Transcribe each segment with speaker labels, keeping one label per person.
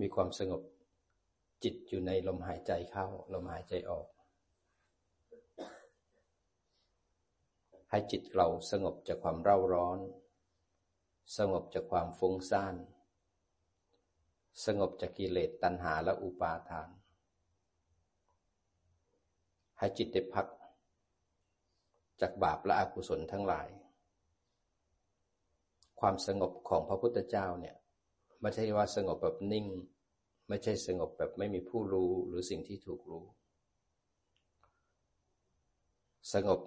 Speaker 1: มีความสงบจิตอยู่ในลมหายใจเข้า ลมหายใจออก ให้จิตเราสงบจากความเร่าร้อน สงบจากความฟุ้งซ่าน สงบจากกิเลสตัณหาและอุปาทาน ให้จิตได้พัก จากบาปและอกุศลทั้งหลาย ความสงบของพระพุทธเจ้าเนี่ย ไม่ใช่ว่าสงบแบบนิ่ง ไม่ใช่สงบแบบไม่มีผู้รู้หรือสิ่งที่ถูกรู้ สงบ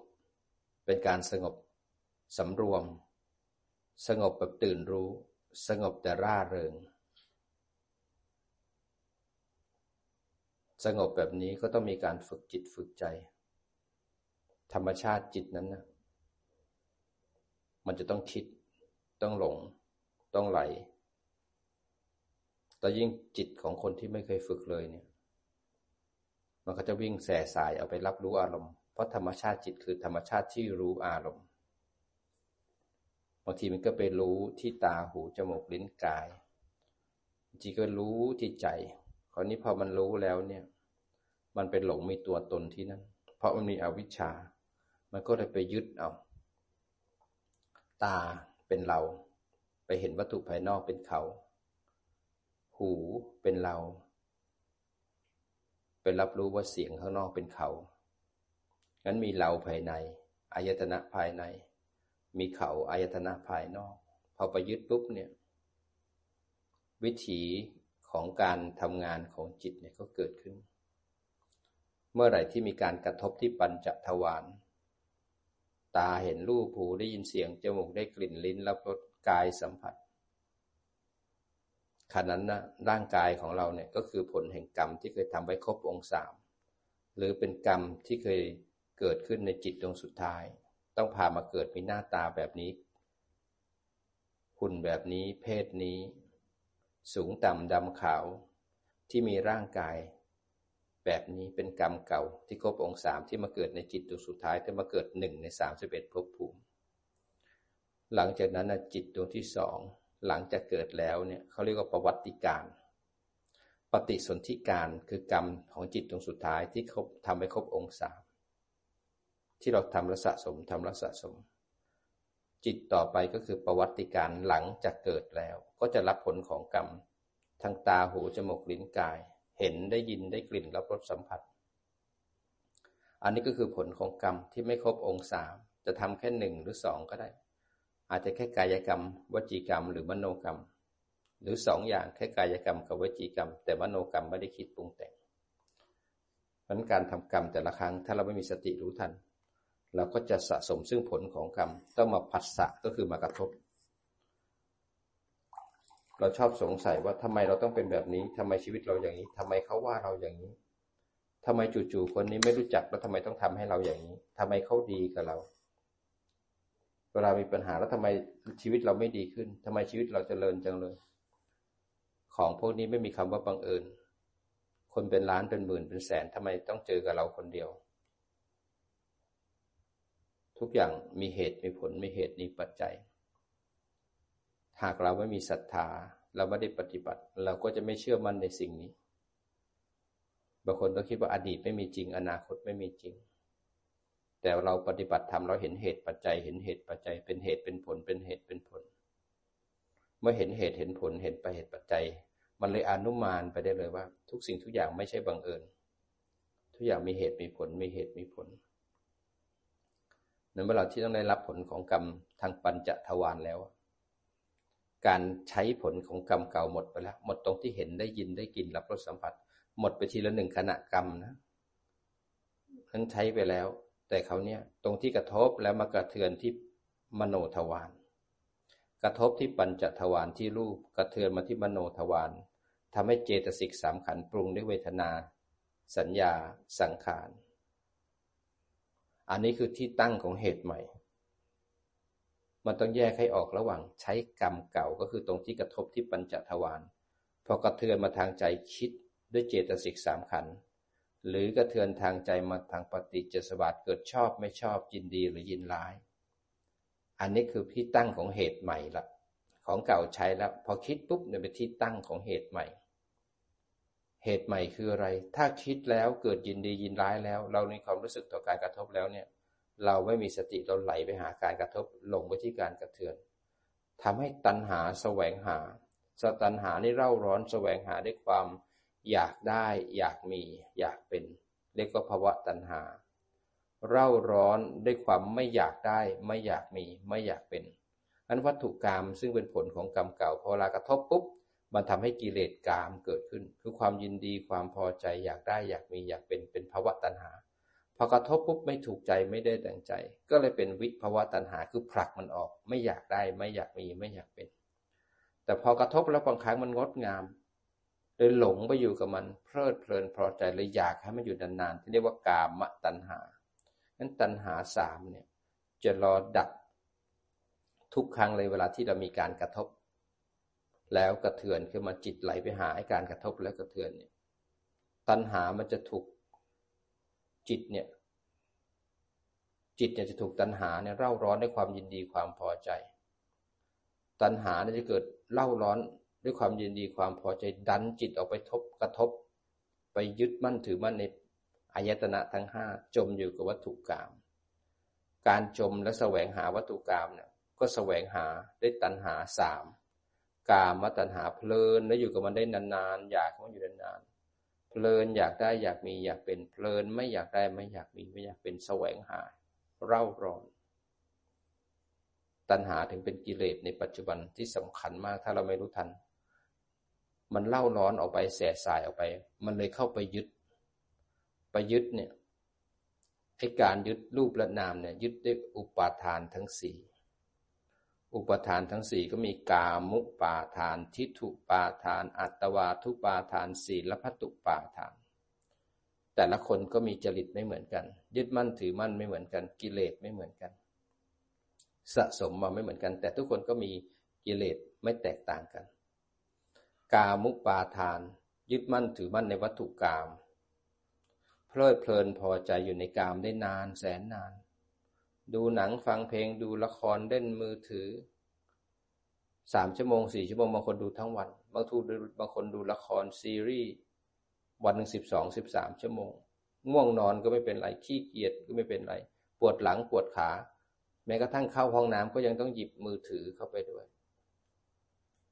Speaker 1: เป็นการสงบสำรวม สงบแบบตื่นรู้ สงบแต่ร่าเริง สงบแบบนี้ก็ต้องมีการฝึกจิตฝึกใจ ธรรมชาติจิตนั้นนะมันจะต้องคิด ต้องหลง ต้องไหล แต่ยิ่งจิตของคนที่ไม่เคยฝึกเลยเนี่ย มันก็จะวิ่งแส่สายเอาไปรับรู้อารมณ์ เพราะธรรมชาติจิตคือธรรมชาติที่รู้อารมณ์ บางทีมันก็ไปรู้ที่ตาหูจมูกลิ้นกายบางทีก็รู้ที่ใจ คราวนี้พอมันรู้แล้วเนี่ย มันเป็นหลงมีตัวตนที่นั่น เพราะมันมีอวิชชา มันก็เลยไปยึดเอา ตาเป็นเรา ไปเห็นวัตถุภายนอกเป็นเขา หูเป็นเราเป็นรับรู้ว่าเสียงข้างนอกเป็นเขา งั้นมีเราภายใน อายตนะภายใน มีเขาอายตนะภายนอก พอไปยึดปุ๊บเนี่ย วิถีของการทำงานของจิตเนี่ยก็เกิดขึ้น เมื่อไหร่ที่มีการกระทบที่ปัญจทวารตาเห็นรูปหูได้ยินเสียง จมูกได้กลิ่นลิ้นรับรสกายสัมผัส ขณะนั้นนะร่างกายของเราเนี่ยก็คือผลแห่งกรรมที่เคยทำไว้ครบองค์สามหรือเป็นกรรมที่เคยเกิดขึ้นในจิตดวงสุดท้าย ต้องพามาเกิดมีหน้าตาแบบนี้หุ่นแบบนี้เพศนี้ สูงต่ำดำขาว ที่มีร่างกาย แบบนี้เป็นกรรมเก่าที่ครบองค์สามที่มาเกิดในจิตดวงสุดท้ายที่มาเกิดหนึ่งในสามสิบเอ็ดภพภูมิ หลังจากนั้นจิตดวงที่สอง หลังจากเกิดแล้วเนี่ยเขาเรียกว่าประวัติการ ปฏิสนธิการคือกรรมของจิตตรงสุดท้ายที่เขาทำให้ครบองค์สามที่เราทำละสะสมทำละสะสม จิตต่อไปก็คือประวัติการหลังจากเกิดแล้ว ก็จะรับผลของกรรมทางตาหูจมูกลิ้นกาย เห็นได้ยินได้กลิ่นรับรสสัมผัส อันนี้ก็คือผลของกรรมที่ไม่ครบองค์สามจะทำแค่หนึ่งหรือสองก็ได้ อาจจะแค่กายกรรม วจีกรรม หรือมโนกรรม หรือสองอย่างแค่กายกรรมกับวจีกรรม แต่มโนกรรมไม่ได้คิดปรุงแต่งเพราะการทำกรรมแต่ละครั้งถ้าเราไม่มีสติรู้ทัน เราก็จะสะสมซึ่งผลของกรรมต้องมาผัสสะก็คือมากระทบ เราชอบสงสัยว่าทำไมเราต้องเป็นแบบนี้ทำไมชีวิตเราอย่างนี้ทำไมเขาว่าเราอย่างนี้ทำไมจู่ๆคนนี้ไม่รู้จักแล้วทำไมต้องทำให้เราอย่างนี้ทำไมเขาดีกับเรา เวลามีปัญหาแล้วทำไมชีวิตเราไม่ดีขึ้นทำไมชีวิตเราจเจริญจังเลย ของพวกนี้ไม่มีคำว่าบังเอิญ คนเป็นล้านเป็นหมื่นเป็นแสนทำไมต้องเจอกับเราคนเดียว ทุกอย่างมีเหตุมีผลมีเหตุมีปัจจัย หากเราไม่มีศรัทธา เราไม่ได้ปฏิบัติ เราก็จะไม่เชื่อมั่นในสิ่งนี้บางคนก็คิดว่าอดีตไม่มีจริง อนาคตไม่มีจริง แต่เราปฏิบัติธรรมเราเห็นเหตุปัจจัย เห็นเหตุปัจจัย เป็นเหตุเป็นผล เป็นเหตุเป็นผล เมื่อเห็นเหตุเห็นผลเห็นไปเหตุปัจจัย มันเลยอนุมานไปได้เลยว่า ทุกสิ่งทุกอย่างไม่ใช่บังเอิญ ทุกอย่างมีเหตุมีผลมีเหตุมีผลในเมื่อเราที่ต้องได้รับผลของกรรมทางปัญจทวารแล้ว การใช้ผลของกรรมเก่าหมดไปแล้ว หมดตรงที่เห็นได้ยินได้กลิ่นรับรสสัมผัส หมดไปทีละหนึ่งขณะกรรมนะนั้นใช้ไปแล้ว แต่เขาเนี่ยตรงที่กระทบแล้วมากระเทือนที่มโนทวารกระทบที่ปัญจทวารที่รูปกระเทือนมาที่มโนทวารทำให้เจตสิกสามขันปรุงด้วยเวทนา สัญญาสังขาร อันนี้คือที่ตั้งของเหตุใหม่ มันต้องแยกให้ออกระหว่างใช้กรรมเก่าก็คือตรงที่กระทบที่ปัญจทวารพอกระเทือนมาทางใจคิดด้วยเจตสิกสามขันธ์ หรือกระเทือนทางใจมาทางปฏิจจสมบัติเกิดชอบไม่ชอบยินดีหรือยินร้าย อันนี้คือที่ตั้งของเหตุใหม่ละของเก่าใช้แล้วพอคิดปุ๊บเนี่ยเป็นที่ตั้งของเหตุใหม่ เหตุใหม่คืออะไร ถ้าคิดแล้วเกิดยินดียินร้ายแล้ว เราในความรู้สึกต่อการกระทบแล้วเนี่ย เราไม่มีสติเราไหลไปหาการกระทบลงไปที่การกระเทือนทำให้ตัณหาแสวงหาสตัณหานี่เร่าร้อนแสวงหาด้วยความ อยากได้อยากมีอยากเป็น เรียกว่าภาวะตัณหา เร่าร้อนด้วยความไม่อยากได้ ไม่อยากมีไม่อยากเป็นอันวัตถุกรรมซึ่งเป็นผลของกรรมเก่าพอเวลากระทบปุ๊บมันทำให้กิเลสกามเกิดขึ้น คือความยินดีความพอใจอยากได้อยากมีอยากเป็นเป็นภาวะตัณหา พอกระทบปุ๊บไม่ถูกใจไม่ได้ดังใจ ก็เลยเป็นวิภาวะตัณหาคือผลักมันออก ไม่อยากได้ไม่อยากมีไม่อยากเป็น แต่พอกระทบแล้วบางครั้งมันงดงาม เลยหลงไปอยู่กับมัน เพลิดเพลินพอใจเลยอยากให้มันอยู่นานๆที่เรียกว่ากามตัณหานั้นตัณหาสามเนี่ยจะรอดับทุกครั้งเลยเวลาที่เรามีการกระทบ แล้วกระเทือนขึ้นมาจิตไหลไปหาไอ้การกระทบแล้วกระเทือนเนี่ยตัณหามันจะถูกจิตเนี่ยจิตเนี่ยจะถูกตัณหาเนี่ยเร่าร้อนด้วยความยินดีความพอใจ ตัณหาเนี่ยจะเกิดเล่าร้อน ด้วยความยินดีความพอใจดันจิตออกไปทบกระทบ ไปยึดมั่นถือมั่นในอายตนะทั้งห้าจมอยู่กับวัตถุกรรมการจมและแสวงหาวัตถุกรรมเนี่ยก็แสวงหาได้ตัณหาสามกามตัณหาเพลินแล้วอยู่กับมันได้นานๆอยากมันอยู่นานๆเพลินอยากได้อยากมีอยากเป็นเพลินไม่อยากได้ไม่อยากมีไม่อยากเป็นแสวงหา เร่าร้อน ตัณหาถึงเป็นกิเลสในปัจจุบันที่สำคัญมากถ้าเราไม่รู้ทัน มันเล่าร้อนออกไปแสสายออกไป มันเลยเข้าไปยึด ไปยึดเนี่ยให้การยึดรูปและนามเนี่ยยึดด้วยอุปาทานทั้งสี่อุปทานทั้งสี่ก็มีกามุปาทาน ทิฏฐุปาทาน อัตวาทุปาทานศีลพัตุปาทาน แต่ละคนก็มีจริตไม่เหมือนกัน ยึดมั่นถือมั่นไม่เหมือนกัน กิเลสไม่เหมือนกัน สะสมมาไม่เหมือนกัน แต่ทุกคนก็มีกิเลสไม่แตกต่างกัน กามุปาทาน ยึดมั่นถือมั่นในวัตถุกรรมเพลิดเพลินพอใจอยู่ในกามได้นานแสนนาน ดูหนังฟังเพลงดูละครเล่นมือถือสามชั่วโมงสี่ชั่วโมงบางคนดูทั้งวัน บางทูบางคนดูละครซีรีส์วันหนึ่งสิบสองสิบสามชั่วโมง ง่วงนอนก็ไม่เป็นไรขี้เกียจก็ไม่เป็นไร ปวดหลังปวดขา แม้กระทั่งเข้าห้องน้ำก็ยังต้องหยิบมือถือเข้าไปด้วย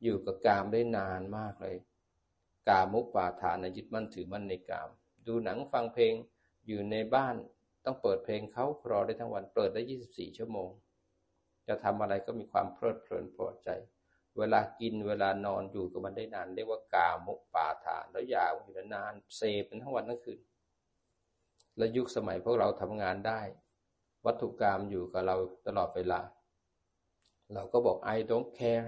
Speaker 1: อยู่กับกามได้นานมากเลย กามุปาทานยึดมั่นถือมั่นในกาม ดูหนังฟังเพลงอยู่ในบ้านต้องเปิดเพลงเขาครอได้ทั้งวันเปิดได้ 24 ชั่วโมง จะทำอะไรก็มีความเพลิดเพลินพอใจ เวลากินเวลานอนอยู่กับมันได้นานเรียกว่ากามุปาทานแล้วยาวอยู่นานเซเป็นทั้งวันทั้งคืนและยุคสมัยพวกเราทำงานได้ วัตถุกรรมอยู่กับเราตลอดเวลา เราก็บอก I don't care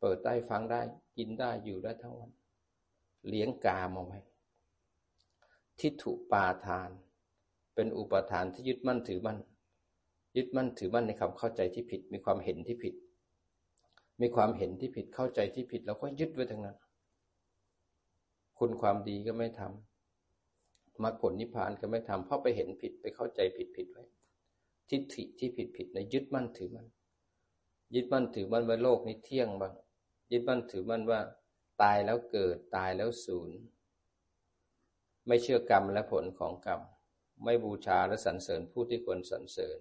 Speaker 1: เปิดได้ฟังได้ กินได้อยู่ได้ทั้งวัน เลี้ยงกามเอาไว้ทิฏฐุปาทาน เป็นอุปทานที่ยึดมั่นถือมั่น ยึดมั่นถือมั่นในความเข้าใจที่ผิด มีความเห็นที่ผิด มีความเห็นที่ผิดเข้าใจที่ผิดเราก็ยึดไว้ทั้งนั้น คุณความดีก็ไม่ทำมรรคผลนิพพานก็ไม่ทำเพราะไปเห็นผิดไปเข้าใจผิดผิดไว้ ทิฏฐิที่ผิดผิดในยึดมั่นถือมั่นยึดมั่นถือมั่นว่าโลกนี้เที่ยงบ้าง ยึดมั่นถือมั่นว่า ตายแล้วเกิดตายแล้วสูญไม่เชื่อกรรมและผลของกรรม ไม่บูชาและสรรเสริญผู้ที่ควรสรรเสริญ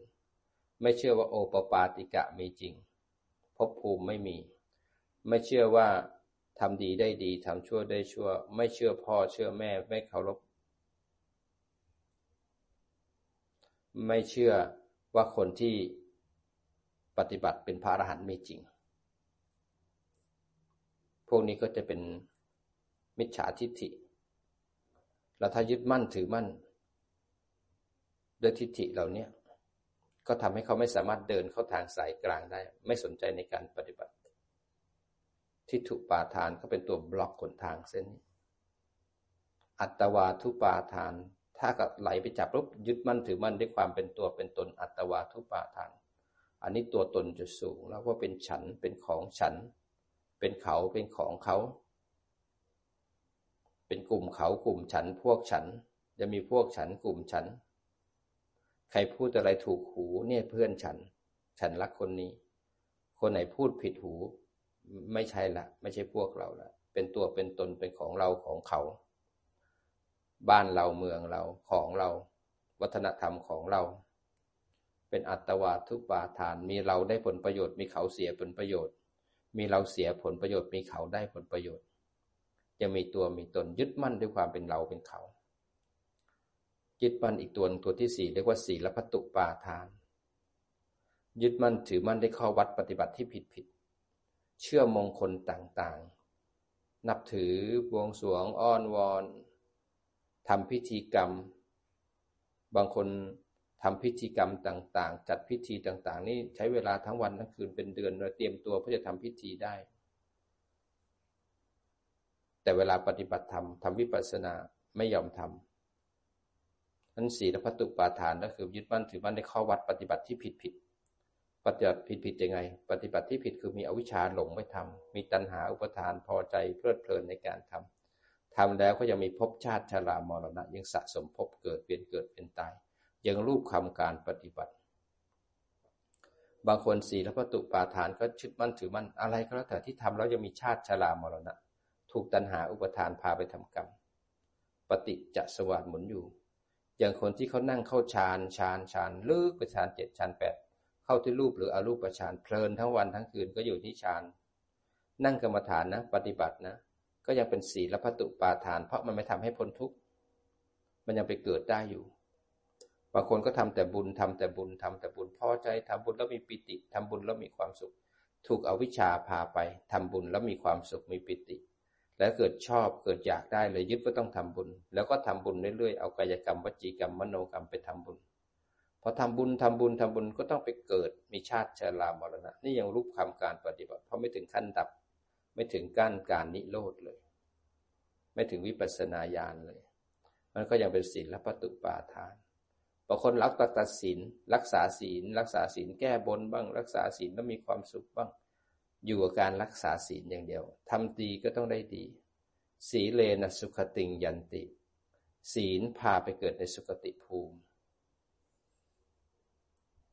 Speaker 1: ไม่เชื่อว่าโอปปาติกะมีจริงภพภูมิไม่มี ไม่เชื่อว่าทำดีได้ดีทำชั่วได้ชั่ว ไม่เชื่อพ่อเชื่อแม่ ไม่เคารพ ไม่เชื่อว่าคนที่ปฏิบัติเป็นพระอรหันต์มีจริง พวกนี้ก็จะเป็นมิจฉาทิฏฐิแล้วถ้ายึดมั่นถือมั่นด้วยทิฏฐิเหล่านี้ก็ทำให้เขาไม่สามารถเดินเข้าทางสายกลางได้ ไม่สนใจในการปฏิบัติ ทิฏฐุปาทานก็เป็นตัวบล็อกขนทางเส้นนี้ อัตวาทุปาทาน ถ้ากับไหลไปจับปุ๊บยึดมั่นถือมั่นด้วยความเป็นตัวเป็นตนอัตวาทุปาทาน อันนี้ตัวตนจะสูงแล้วว่าเป็นฉันเป็นของฉัน เป็นเขาเป็นของเขา เป็นกลุ่มเขากลุ่มฉันพวกฉัน จะมีพวกฉันกลุ่มฉัน ใครพูดอะไรถูกหูเนี่ยเพื่อนฉัน ฉันรักคนนี้ คนไหนพูดผิดหู ไม่ใช่ละ ไม่ใช่พวกเราละเป็นตัวเป็นตนเป็นของเราของเขา บ้านเราเมืองเราของเรา วัฒนธรรมของเรา เป็นอัตวาทุปาทานมีเราได้ผลประโยชน์มีเขาเสียผลประโยชน์ มีเราเสียผลประโยชน์มีเขาได้ผลประโยชน์ ยังมีตัวมีตนยึดมั่นด้วยความเป็นเราเป็นเขายึดมั่นอีกตัวตัวที่สี่เรียกว่าสีลพัตุปาทาน ยึดมั่นถือมั่นได้ข้อวัดปฏิบัติที่ผิดผิด เชื่อมงคลต่างๆ นับถือบวงสรวงอ้อนวอนทำพิธีกรรม บางคน ทำพิธีกรรมต่างๆ จัดพิธีต่างๆ นี่ใช้เวลาทั้งวันทั้งคืนเป็นเดือนเราเตรียมตัวเพื่อจะทำพิธีได้ แต่เวลาปฏิบัติธรรมทำวิปัสสนาไม่ยอมทำนั้นสีและพัตุปาทานก็คือยึดมั่นถือมั่นในข้อวัดปฏิบัติที่ผิดผิดปฏิบัติผิดผิดยังไง ปฏิบัติที่ผิดคือมีอวิชชาหลงไม่ทำมีตัณหาอุปทานพอใจเพลิดเพลินในการทำทำแล้วก็ยังมีภพชาติชรามรณะยังสะสมภพเกิดเปลี่ยนเกิดเป็นตาย ยังรูปคำการปฏิบัติ บางคนสีและพระตุปาทานก็ชึดมั่นถือมั่นอะไรก็แล้วแต่ที่ทำแล้วยังมีชาติชรามรณะ ถูกตัณหาอุปทานพาไปทำกรรม ปฏิจจสวาสหมุนอยู่ อย่างคนที่เขานั่งเข้าฌานฌานฌานลึกไปฌานเจ็ดฌานแปดเข้าที่รูปหรืออรูปฌานเพลินทั้งวันทั้งคืนก็อยู่ที่ฌานนั่งกรรมฐานนะ ปฏิบัตินะ ก็ยังเป็นศีลพัตุปาทาน เพราะมันไม่ทำให้พ้นทุกข์ มันยังไปเกิดได้อยู่ บางคนก็ทำแต่บุญทำแต่บุญทำแต่บุญพอใจทำบุญแล้วมีปิติทำบุญแล้วมีความสุข ถูกอวิชชาพาไปทำบุญแล้วมีความสุขมีปิติ แล้วเกิดชอบเกิดอยากได้เลยยึดว่าต้องทำบุญ แล้วก็ทำบุญเรื่อยๆเอากายกรรมวจีกรรมมโนกรรมไปทำบุญพอทำบุญทำบุญทำบุญก็ต้องไปเกิดมีชาติชรามรณะ นี่ยังรูปคำการปฏิบัติ เพราะไม่ถึงขั้นดับ ไม่ถึงกั้นการนิโรธเลย ไม่ถึงวิปัสสนาญาณเลย มันก็ยังเป็นศีลและปตุปาทาน บางคนรักตัดศีลรักษาศีล รักษาศีลแก้บนบ้าง รักษาศีลแล้วมีความสุขบ้าง อยู่กับการรักษาศีลอย่างเดียวทำดีก็ต้องได้ดี สีเลนะสุขติงยันติ ศีลพาไปเกิดในสุขติภูมิ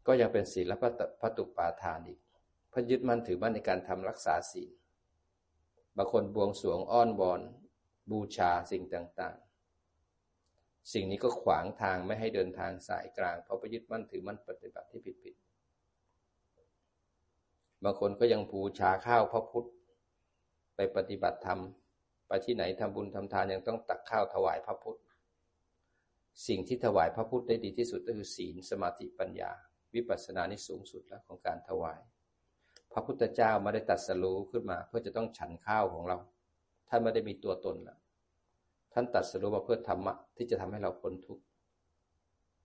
Speaker 1: ก็ยังเป็นศีลและพระตุปาทานอีกพยึดมั่นถือมั่นในการทำรักษาศีลบางคนบวงสรวงอ้อนวอน บูชาสิ่งต่าง สิ่งนี้ก็ขวางทางไม่ให้เดินทางสายกลาง เพราะไปยึดมั่นถือมั่นปฏิบัติที่ผิดๆบางคนก็ยังบูชาข้าวพระพุทธ ไปปฏิบัติธรรม ไปที่ไหนทำบุญทำทานยังต้องตักข้าวถวายพระพุทธ สิ่งที่ถวายพระพุทธได้ดีที่สุดก็คือศีลสมาธิปัญญา วิปัสสนานี่สูงสุดแล้วของการถวาย พระพุทธเจ้าไม่ได้ตัดสรู้ขึ้นมา เพื่อจะต้องฉันข้าวของเราท่านไม่ได้มีตัวตนแล้ว ท่านตัดสรู้มาเพื่อธรรมะที่จะทำให้เราพ้นทุกข์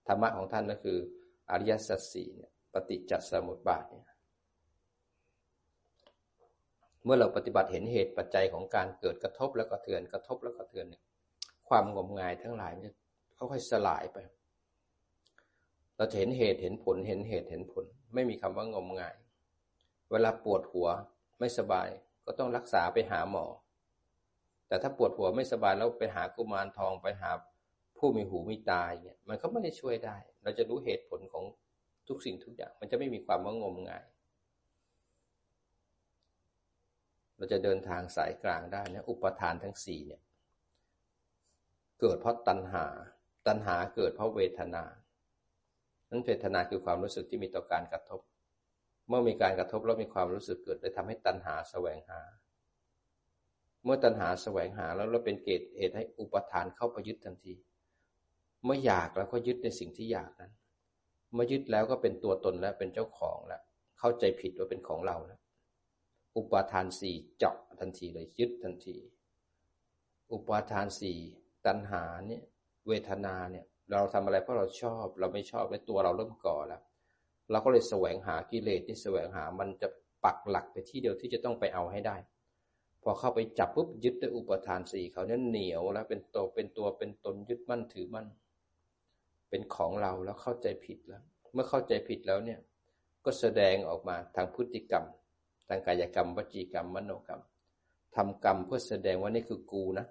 Speaker 1: ธรรมะของท่านก็คือ อริยสัจสี่เนี่ยปฏิจจสมุปบาทเนี่ยเมื่อเราปฏิบัติเห็นเหตุปัจจัยของการเกิดกระทบแล้วก็เทือนกระทบแล้วก็เทือนเนี่ยความงมงายทั้งหลายมันจะค่อยๆสลายไป เราเห็นเหตุเห็นผลเห็นเหตุเห็นผล ไม่มีคำว่างมงาย เวลาปวดหัวไม่สบายก็ต้องรักษาไปหาหมอ แต่ถ้าปวดหัวไม่สบายแล้วไปหากุมารทองไปหาผู้มีหูมีตาเนี่ยมันก็ไม่ได้ช่วยได้ เราจะรู้เหตุผลของทุกสิ่งทุกอย่าง มันจะไม่มีความว่างมงายเราจะเดินทางสายกลางได้นะอุปทานทั้งสี่เนี่ย เกิดเพราะตัณหา ตัณหาเกิดเพราะเวทนานั้นเวทนาคือความรู้สึกที่มีต่อการกระทบ เมื่อมีการกระทบแล้วมีความรู้สึกเกิดเลยทำให้ตัณหาแสวงหา เมื่อตัณหาแสวงหาแล้วเราเป็นเกตเหตุให้อุปทานเข้าไปยึดทันที เมื่ออยากแล้วก็ยึดในสิ่งที่อยากนั้น เมื่อยึดแล้วก็เป็นตัวตนแล้วเป็นเจ้าของแล้วเข้าใจผิดว่าเป็นของเราแล้วอุปทานสี่เจาะทันทีเลยยึดทันที อุปทานสี่ตัณหาเนี่ยเวทนาเนี่ยเราทำอะไรเพราะเราชอบเราไม่ชอบในตัวเราเริ่มก่อแล้วเราก็เลยแสวงหากิเลสที่แสวงหามันจะปักหลักไปที่เดียวที่จะต้องไปเอาให้ได้ พอเข้าไปจับปุ๊บยึดด้วยอุปทานสี่เขาเนี่ยเหนียวแล้วเป็นตัวเป็นตัวเป็นตนยึดมั่นถือมั่น เป็นของเราแล้วเข้าใจผิดแล้ว เมื่อเข้าใจผิดแล้วเนี่ย ก็แสดงออกมาทางพฤติกรรม ทางกายกรรมวจีกรรมมโนกรรมทำกรรมเพื่อแสดงว่านี่คือกูนะ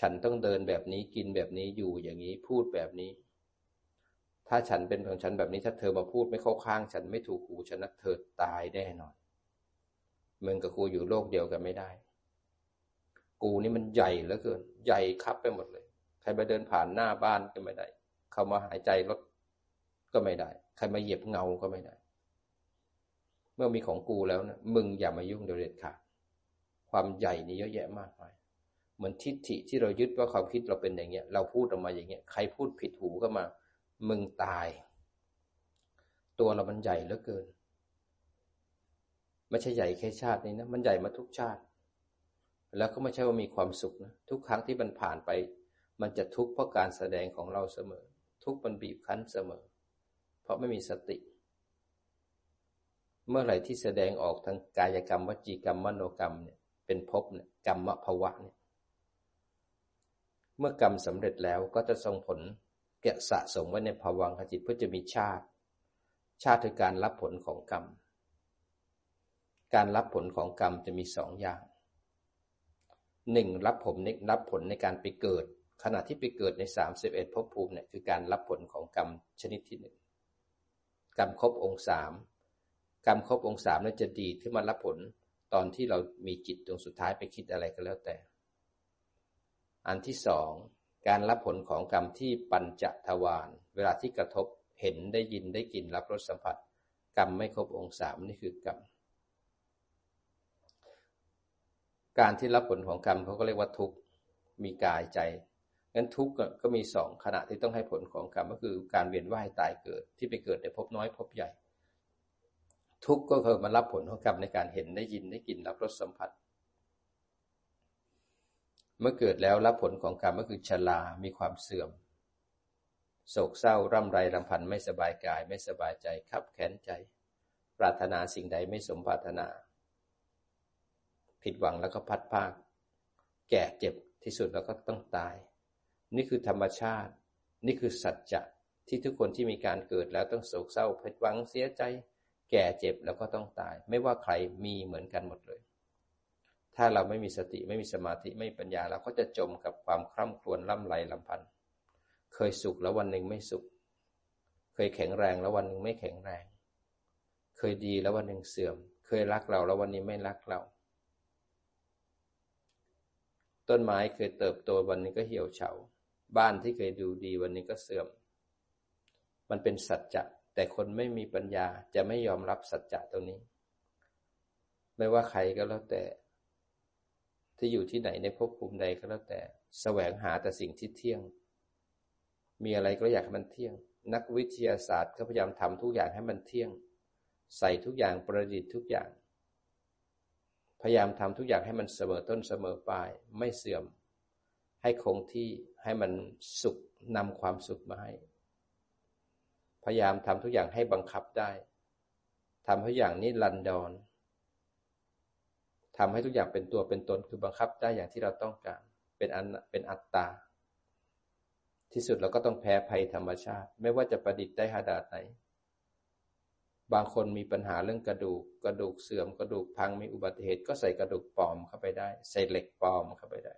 Speaker 1: ฉันต้องเดินแบบนี้กินแบบนี้อยู่อย่างนี้พูดแบบนี้ ถ้าฉันเป็นของฉันแบบนี้ถ้าเธอมาพูดไม่เข้าข้าง ฉันไม่ถูกหูฉันนะเธอตายแน่นอน มึงกับกูอยู่โลกเดียวกันไม่ได้ กูนี่มันใหญ่เหลือเกิน ใหญ่ครับไปหมดเลย ใครมาเดินผ่านหน้าบ้านก็ไม่ได้ เข้ามาหายใจรถก็ไม่ได้ ใครมาเหยียบเงาก็ไม่ได้ เมื่อมีของกูแล้วนะมึงอย่ามายุ่งเด็ดขาดความใหญ่นี่เยอะแยะมากมายเหมือนทิฏฐิที่เรายึดว่าความคิดเราเป็นอย่างเงี้ย เราพูดออกมาอย่างเงี้ย ใครพูดผิดหูก็มา มึงตาย ตัวเรามันใหญ่เหลือเกิน ไม่ใช่ใหญ่แค่ชาตินี้นะ มันใหญ่มาทุกชาติ แล้วก็ไม่ใช่ว่ามีความสุขนะ ทุกครั้งที่มันผ่านไป มันจะทุกข์เพราะการแสดงของเราเสมอ ทุกข์มันบีบคั้นเสมอ เพราะไม่มีสติ เมื่อไหร่ที่แสดงออกทางกายกรรมวจีกรรมมโนกรรมเนี่ย เป็นภพเนี่ยกรรมภวะเนี่ย เมื่อกรรมสำเร็จแล้วก็จะส่งผลแกะสะสมไว้ในภวังคจิตเพื่อจะมีชาติ ชาติคือการรับผลของกรรม การรับผลของกรรมจะมีสองอย่างหนึ่งรับผลในรับผลในการไปเกิด ขณะที่ไปเกิดในสามสิบเอ็ดภพภูมิเนี่ยคือการรับผลของกรรมชนิดที่หนึ่งกรรมครบองค์สามกรรมครบองค์สามนั้นจะดีที่มารับผลตอนที่เรามีจิตดวงสุดท้ายไปคิดอะไรก็แล้วแต่ อันที่สองการรับผลของกรรมที่ปัญจทวารเวลาที่กระทบเห็นได้ยินได้กลิ่นรับรสสัมผัส กรรมไม่ครบองค์สามนี่คือกรรม การที่รับผลของกรรมเขาก็เรียกว่าทุกข์มีกายใจงั้นทุกข์ก็มีสองขณะที่ต้องให้ผลของกรรมก็คือการเวียนว่ายตายเกิด ที่ไปเกิดในภพน้อยภพใหญ่ ทุกข์ก็คือมารับผลของกรรมในการเห็นได้ยินได้กลิ่นรับรสสัมผัส เมื่อเกิดแล้วรับผลของกรรมก็คือชรา มีความเสื่อม โศกเศร้าร่ำไรรำพันไม่สบายกาย ไม่สบายใจขับแค้นใจ ปรารถนาสิ่งใดไม่สมปรารถนา ผิดหวังแล้วก็พัดภาคแก่เจ็บที่สุดแล้วก็ต้องตาย นี่คือธรรมชาติ นี่คือสัจจะที่ทุกคนที่มีการเกิดแล้วต้องโศกเศร้าผิดหวังเสียใจ แก่เจ็บแล้วก็ต้องตาย ไม่ว่าใครมีเหมือนกันหมดเลย ถ้าเราไม่มีสติไม่มีสมาธิไม่มีปัญญาเราก็จะจมกับความคร่ำครวญล่ำไรลำพันธ์เคยสุขแล้ววันหนึ่งไม่สุข เคยแข็งแรงแล้ววันหนึ่งไม่แข็งแรง เคยดีแล้ววันหนึ่งเสื่อม เคยรักเราแล้ววันนี้ไม่รักเรา ต้นไม้เคยเติบโตวันนี้ก็เหี่ยวเฉา บ้านที่เคยดูดีวันนี้ก็เสื่อม มันเป็นสัจจะแต่คนไม่มีปัญญาจะไม่ยอมรับสัจจะตรงนี้ ไม่ว่าใครก็แล้วแต่ ที่อยู่ที่ไหนในภพภูมิใดก็แล้วแต่แสวงหาแต่สิ่งที่เที่ยง มีอะไรก็อยากให้มันเที่ยง นักวิทยาศาสตร์ก็พยายามทำทุกอย่างให้มันเที่ยง ใส่ทุกอย่างประดิษฐ์ทุกอย่าง พยายามทำทุกอย่างให้มันเสมอต้นเสมอปลาย ไม่เสื่อม ให้คงที่ให้มันสุขนำความสุขมาให้ พยายามทำทุกอย่างให้บังคับได้ทำทุกอย่างนี้ลันดอนทำให้ทุกอย่างเป็นตัวเป็นตนคือบังคับได้อย่างที่เราต้องการ เป็นอันเป็นอัตตา ที่สุดเราก็ต้องแพ้ภัยธรรมชาติ ไม่ว่าจะประดิษฐ์ได้ขนาดไหน บางคนมีปัญหาเรื่องกระดูก กระดูกเสื่อมกระดูกพังมีอุบัติเหตุก็ใส่กระดูกปลอมเข้าไปได้ ใส่เหล็กปลอมเข้าไปได้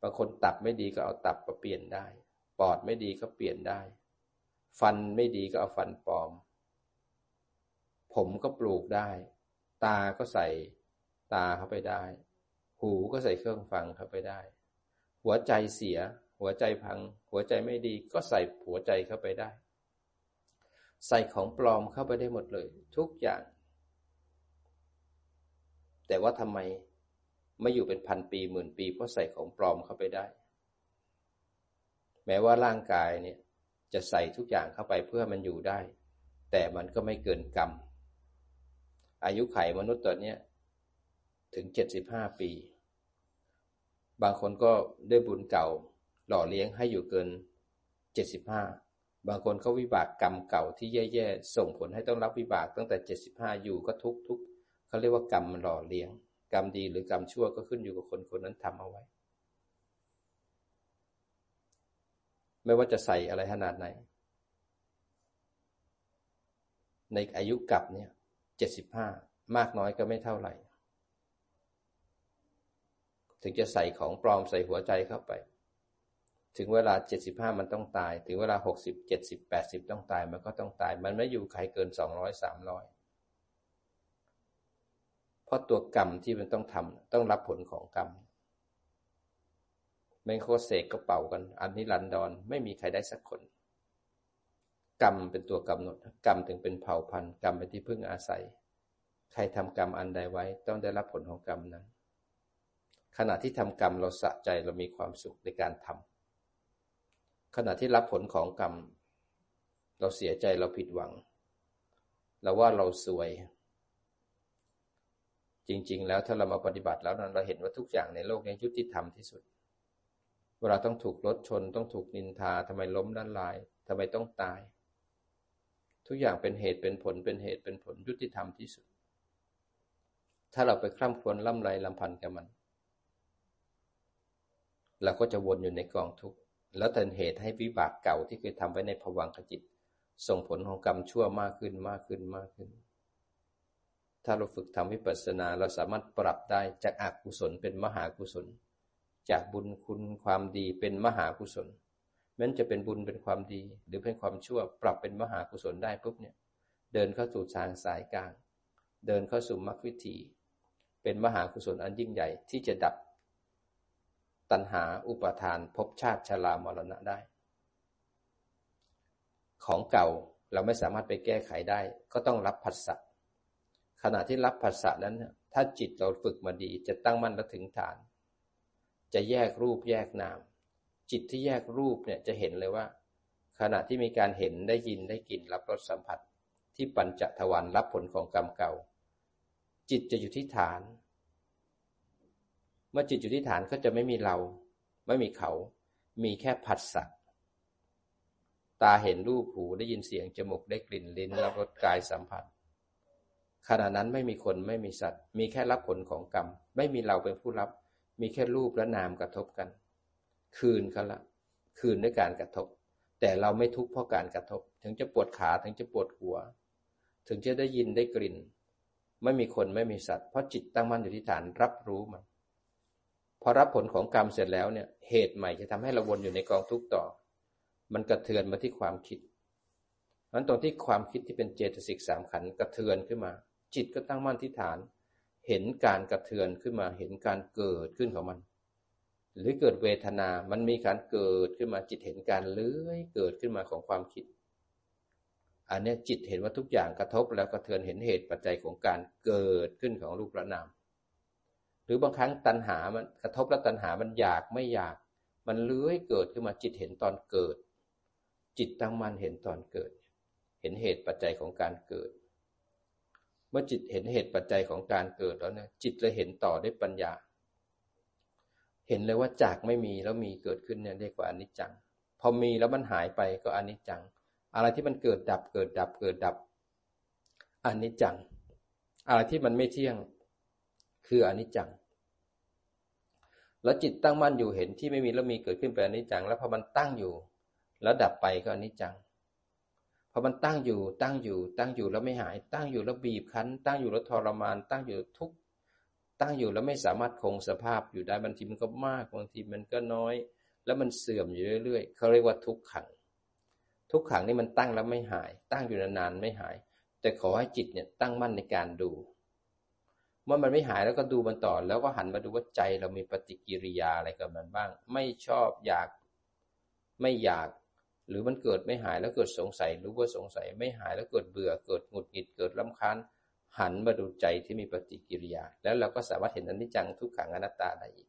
Speaker 1: บางคนตับไม่ดีก็เอาตับมาเปลี่ยนได้ ปอดไม่ดีก็เปลี่ยนได้ ฟันไม่ดีก็เอาฟันปลอม ผมก็ปลูกได้ ตาก็ใส่ตาเข้าไปได้ หูก็ใส่เครื่องฟังเข้าไปได้ หัวใจเสีย หัวใจพัง หัวใจไม่ดีก็ใส่หัวใจเข้าไปได้ ใส่ของปลอมเข้าไปได้หมดเลย ทุกอย่าง แต่ว่าทำไมไม่อยู่เป็นพันปีหมื่นปีเพราะใส่ของปลอมเข้าไปได้ แม้ว่าร่างกายเนี่ยจะใส่ทุกอย่างเข้าไปเพื่อมันอยู่ได้ แต่มันก็ไม่เกินกรรม อายุไขมนุษย์ตัวเนี้ยถึงเจ็ดสิบห้าปี บางคนก็ด้วยบุญเก่าหล่อเลี้ยงให้อยู่เกินเจ็ดสิบห้า บางคนเขาวิบากกรรมเก่าที่แย่ๆ ส่งผลให้ต้องรับวิบากตั้งแต่เจ็ดสิบห้าอยู่ก็ทุกทุกเขาเรียกว่ากรรมมันหล่อเลี้ยง กรรมดีหรือกรรมชั่วก็ขึ้นอยู่กับคนคนนั้นทำเอาไว้ ไม่ว่าจะใส่อะไรขนาดไหน ในอายุกลับเนี่ยเจ็ดสิบห้ามากน้อยก็ไม่เท่าไหร่ ถึงจะใส่ของปลอมใส่หัวใจเข้าไป ถึงเวลาเจ็ดสิบห้ามันต้องตาย ถึงเวลาหกสิบเจ็ดสิบแปดสิบต้องตาย มันก็ต้องตาย มันไม่อยู่ใครเกินสองร้อยสามร้อยเพราะตัวกรรมที่มันต้องทำต้องรับผลของกรรมแมงโคเสกก็เป่ากัน อันนี้รันดอนไม่มีใครได้สักคน กรรมเป็นตัวกำหนด กรรมถึงเป็นเผ่าพันธุ์กรรมเป็นที่พึ่งอาศัย ใครทำกรรมอันใดไว้ ต้องได้รับผลของกรรมนั้น ขณะที่ทำกรรมเราสะใจเรามีความสุขในการทำ ขณะที่รับผลของกรรม เราเสียใจเราผิดหวัง เราว่าเราสวย จริง ๆ แล้วถ้าเรามาปฏิบัติแล้วนั้นเราเห็นว่าทุกอย่างในโลกนี้ยุติธรรมที่สุด เวลาต้องถูกรถชน ต้องถูกนินทาทำไมล้มด้านลายทำไมต้องตาย ทุกอย่างเป็นเหตุเป็นผลเป็นเหตุเป็นผลยุติธรรมที่สุด ถ้าเราไปคร่ำครวญล่ำไรลำพันกับมันเราก็จะวนอยู่ในกองทุกข์ แล้วเป็นเหตุให้วิบากเก่าที่เคยทำไว้ในภวังขจิต ส่งผลของกรรมชั่วมากขึ้นมากขึ้นมากขึ้น ถ้าเราฝึกทำวิปัสสนาเราสามารถปรับได้จากอากุศลเป็นมหากุศล จากบุญคุณความดีเป็นมหากุศลแม้จะเป็นบุญเป็นความดี หรือเป็นความชั่วปรับเป็นมหากุศลได้ปุ๊บเนี่ย เดินเข้าสู่ทางสายกลาง เดินเข้าสู่มรรควิถี เป็นมหากุศลอันยิ่งใหญ่ที่จะดับ ตัณหาอุปทานภพชาติชรามรณะได้ ของเก่าเราไม่สามารถไปแก้ไขได้ ก็ต้องรับผัสสะขณะที่รับผัสสะนั้น ถ้าจิตเราฝึกมาดีจะตั้งมั่นและถึงฐาน จะแยกรูปแยกนาม จิตที่แยกรูปเนี่ยจะเห็นเลยว่า ขณะที่มีการเห็นได้ยินได้กลิ่นรับรสสัมผัส ที่ปัญจทวารรับผลของกรรมเก่า จิตจะอยู่ที่ฐาน มื่อจิตอยู่ที่ฐานก็จะไม่มีเรา ไม่มีเขา มีแค่ผัสสะตาเห็นรูปหูได้ยินเสียงจมูกได้กลิ่นลิ้นรับรสกายสัมผัสขณะนั้นไม่มีคนไม่มีสัตว์ มีแค่รับผลของกรรม ไม่มีเราเป็นผู้รับ มีแค่รูปและนามกระทบกัน คืนเขาละคืนด้วยการกระทบ แต่เราไม่ทุกข์เพราะการกระทบ ถึงจะปวดขาถึงจะปวดหัว ถึงจะได้ยินได้กลิ่น ไม่มีคนไม่มีสัตว์เพราะจิตตั้งมั่นอยู่ที่ฐานรับรู้มัน อรับผลของกรรมเสร็จแล้วเนี่ย เหตุใหม่จะทำให้เราวนอยู่ในกองทุกข์ต่อ มันกระเทือนมาที่ความคิดนั้นตรงที่ความคิดที่เป็นเจตสิกสามขันกระเทือนขึ้นมา จิตก็ตั้งมั่นที่ฐาน เห็นการกระเทือนขึ้นมา เห็นการเกิดขึ้นของมัน หรือเกิดเวทนา มันมีการเกิดขึ้นมา จิตเห็นการเลื้อยเกิดขึ้นมาของความคิด อันนี้จิตเห็นว่าทุกอย่างกระทบแล้วกระเทือนเห็นเหตุปัจจัยของการเกิดขึ้นของรูปและนาม หรือบางครั้งตัณหามันกระทบแล้วตัณหามันอยากไม่อยาก มันเลื้อยเกิดขึ้นมาจิตเห็นตอนเกิด จิตตั้งมันเห็นตอนเกิด เห็นเหตุปัจจัยของการเกิด เมื่อจิตเห็นเหตุปัจจัยของการเกิดแล้วเนี่ยจิตเลยเห็นต่อด้วยปัญญา เห็นเลยว่าจากไม่มีแล้วมีเกิดขึ้นเนี่ยเรียกว่าอนิจจัง พอมีแล้วมันหายไปก็อนิจจัง อะไรที่มันเกิดดับเกิดดับเกิดดับอนิจจัง อะไรที่มันไม่เที่ยง คืออนิจจัง แล้วจิตตั้งมั่นอยู่เห็นที่ไม่มีแล้วมีเกิดขึ้นเป็นอนิจจัง แล้วพอมันตั้งอยู่ แล้วดับไปก็อนิจจังพอมันตั้งอยู่ ตั้งอยู่ ตั้งอยู่แล้วไม่หาย ตั้งอยู่แล้วบีบคั้น ตั้งอยู่แล้วทรมาน ตั้งอยู่ทุกตั้งอยู่แล้วไม่สามารถคงสภาพอยู่ได้บางทีมันก็มากบางทีมันก็น้อย แล้วมันเสื่อมอยู่เรื่อยๆเขาเรียกว่าทุกขัง ทุกขังนี่มันตั้งแล้วไม่หาย ตั้งอยู่นานๆไม่หาย แต่ขอให้จิตเนี่ยตั้งมั่นในการดู เมื่อมันไม่หายแล้วก็ดูมันต่อ แล้วก็หันมาดูว่าใจเรามีปฏิกิริยาอะไรกับมันบ้าง ไม่ชอบอยากไม่อยาก หรือมันเกิดไม่หายแล้วเกิดสงสัย รู้ว่าสงสัยไม่หายแล้วเกิดเบื่อเกิดหงุดหงิดเกิดลำคาญหันมาดูใจที่มีปฏิกิริยา แล้วเราก็สามารถเห็นอนิจจังทุกขังอนัตตาได้อีก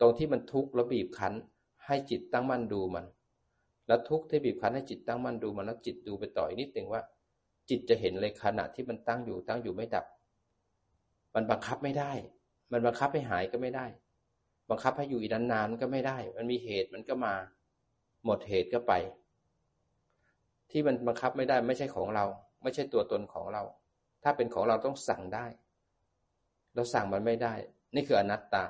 Speaker 1: ตรงที่มันทุกข์แล้วบีบคั้น ให้จิตตั้งมั่นดูมัน แล้วทุกข์ที่บีบคั้นให้จิตตั้งมั่นดูมันแล้วจิตดูไปต่ออีกนิดหนึ่งว่า จิตจะเห็นเลยขณะที่มันตั้งอยู่ตั้งอยู่ไม่ดับ มันบังคับไม่ได้ มันบังคับให้หายก็ไม่ได้ บังคับให้อยู่อีกนานๆก็ไม่ได้ มันมีเหตุมันก็มา หมดเหตุก็ไป ที่มันบังคับไม่ได้ ไม่ใช่ของเรา ไม่ใช่ตัวตนของเรา ถ้าเป็นของเราต้องสั่งได้ เราสั่งมันไม่ได้ นี่คืออนัตตา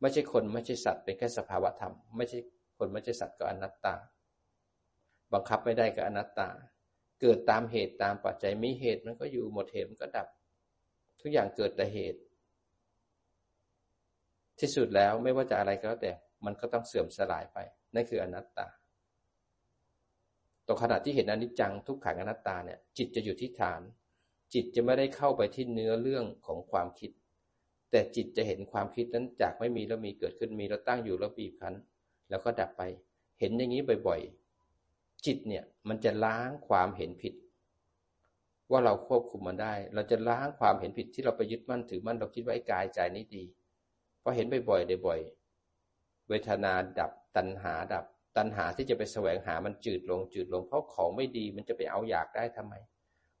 Speaker 1: ไม่ใช่คนไม่ใช่สัตว์เป็นแค่สภาวะธรรม ไม่ใช่คนไม่ใช่สัตว์ก็อนัตตา บังคับไม่ได้ก็อนัตตา เกิดตามเหตุตามปัจจัยมีเหตุมันก็อยู่หมดเหตุมันก็ดับ ทุกอย่างเกิดแต่เหตุ ที่สุดแล้วไม่ว่าจะอะไรก็แล้วแต่มันก็ต้องเสื่อมสลายไปนั่นคืออนัตตาตรงขณะที่เห็นอนิจจังทุกขังอนัตตาเนี่ย จิตจะอยู่ที่ฐาน จิตจะไม่ได้เข้าไปที่เนื้อเรื่องของความคิด แต่จิตจะเห็นความคิดนั้นจากไม่มีแล้วมีเกิดขึ้นมีแล้วตั้งอยู่แล้วบีบคั้น แล้วก็ดับไป เห็นอย่างนี้บ่อย ๆ จิตเนี่ยมันจะล้างความเห็นผิด ว่าเราควบคุมมันได้ เราจะล้างความเห็นผิดที่เราไปยึดมั่นถือมั่นเราคิดว่าไอ้กายใจนี้ดีพอเห็นบ่อยๆบ่อยเวทนาดับตัณหาดับ ตัณหาที่จะไปแสวงหามันจืดลงจืดลง เพราะของไม่ดีมันจะไปเอาอยากได้ทำไม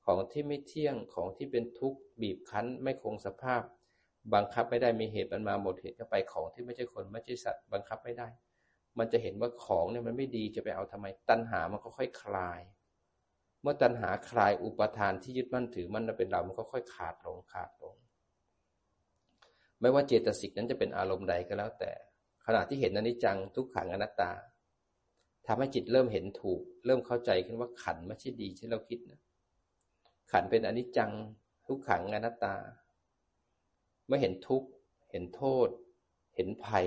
Speaker 1: ของที่ไม่เที่ยงของที่เป็นทุกข์บีบคั้นไม่คงสภาพ บังคับไม่ได้มีเหตุมันมาหมดเหตุก็ไปของที่ไม่ใช่คนไม่ใช่สัตว์บังคับไม่ได้ มันจะเห็นว่าของเนี่ยมันไม่ดีจะไปเอาทำไม ตัณหามันก็ค่อยคลาย เมื่อตัณหาคลายอุปทานที่ยึดมั่นถือมั่นเป็นเรา มันก็ค่อยขาดลงขาดลง ไม่ว่าเจตสิกนั้นจะเป็นอารมณ์ใดก็แล้วแต่ ขณะที่เห็นอนิจจังทุกขังอนัตตาทำให้จิตเริ่มเห็นถูก เริ่มเข้าใจขึ้นว่าขันไม่ใช่ดีที่เราคิดนะ ขันเป็นอนิจจังทุกขังอนัตตา เมื่อเห็นทุกข์เห็นโทษ เห็นภัย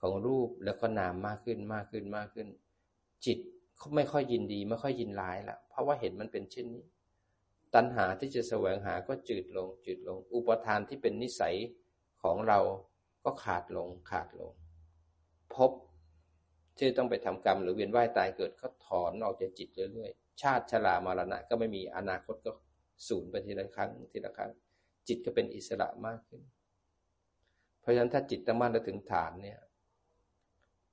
Speaker 1: ของรูปแล้วก็นามมากขึ้นมากขึ้นมากขึ้น จิต ไม่ค่อยยินดี ไม่ค่อยยินร้ายละเพราะว่าเห็นมันเป็นเช่นนี้ ตัณหาที่จะแสวงหาก็จืดลง จืดลง อุปทานที่เป็นนิสัยของเราก็ขาดลงขาดลงพบที่ต้องไปทำกรรมหรือเวียนว่ายตายเกิดก็ถอนออกจากจิตเรื่อยๆ ชาติชรามรณะก็ไม่มีอนาคตก็สูญไปทีละครั้งทีละครั้ง จิตก็เป็นอิสระมากขึ้น เพราะฉะนั้นถ้าจิตตั้งมั่นแล้วถึงฐานเนี่ย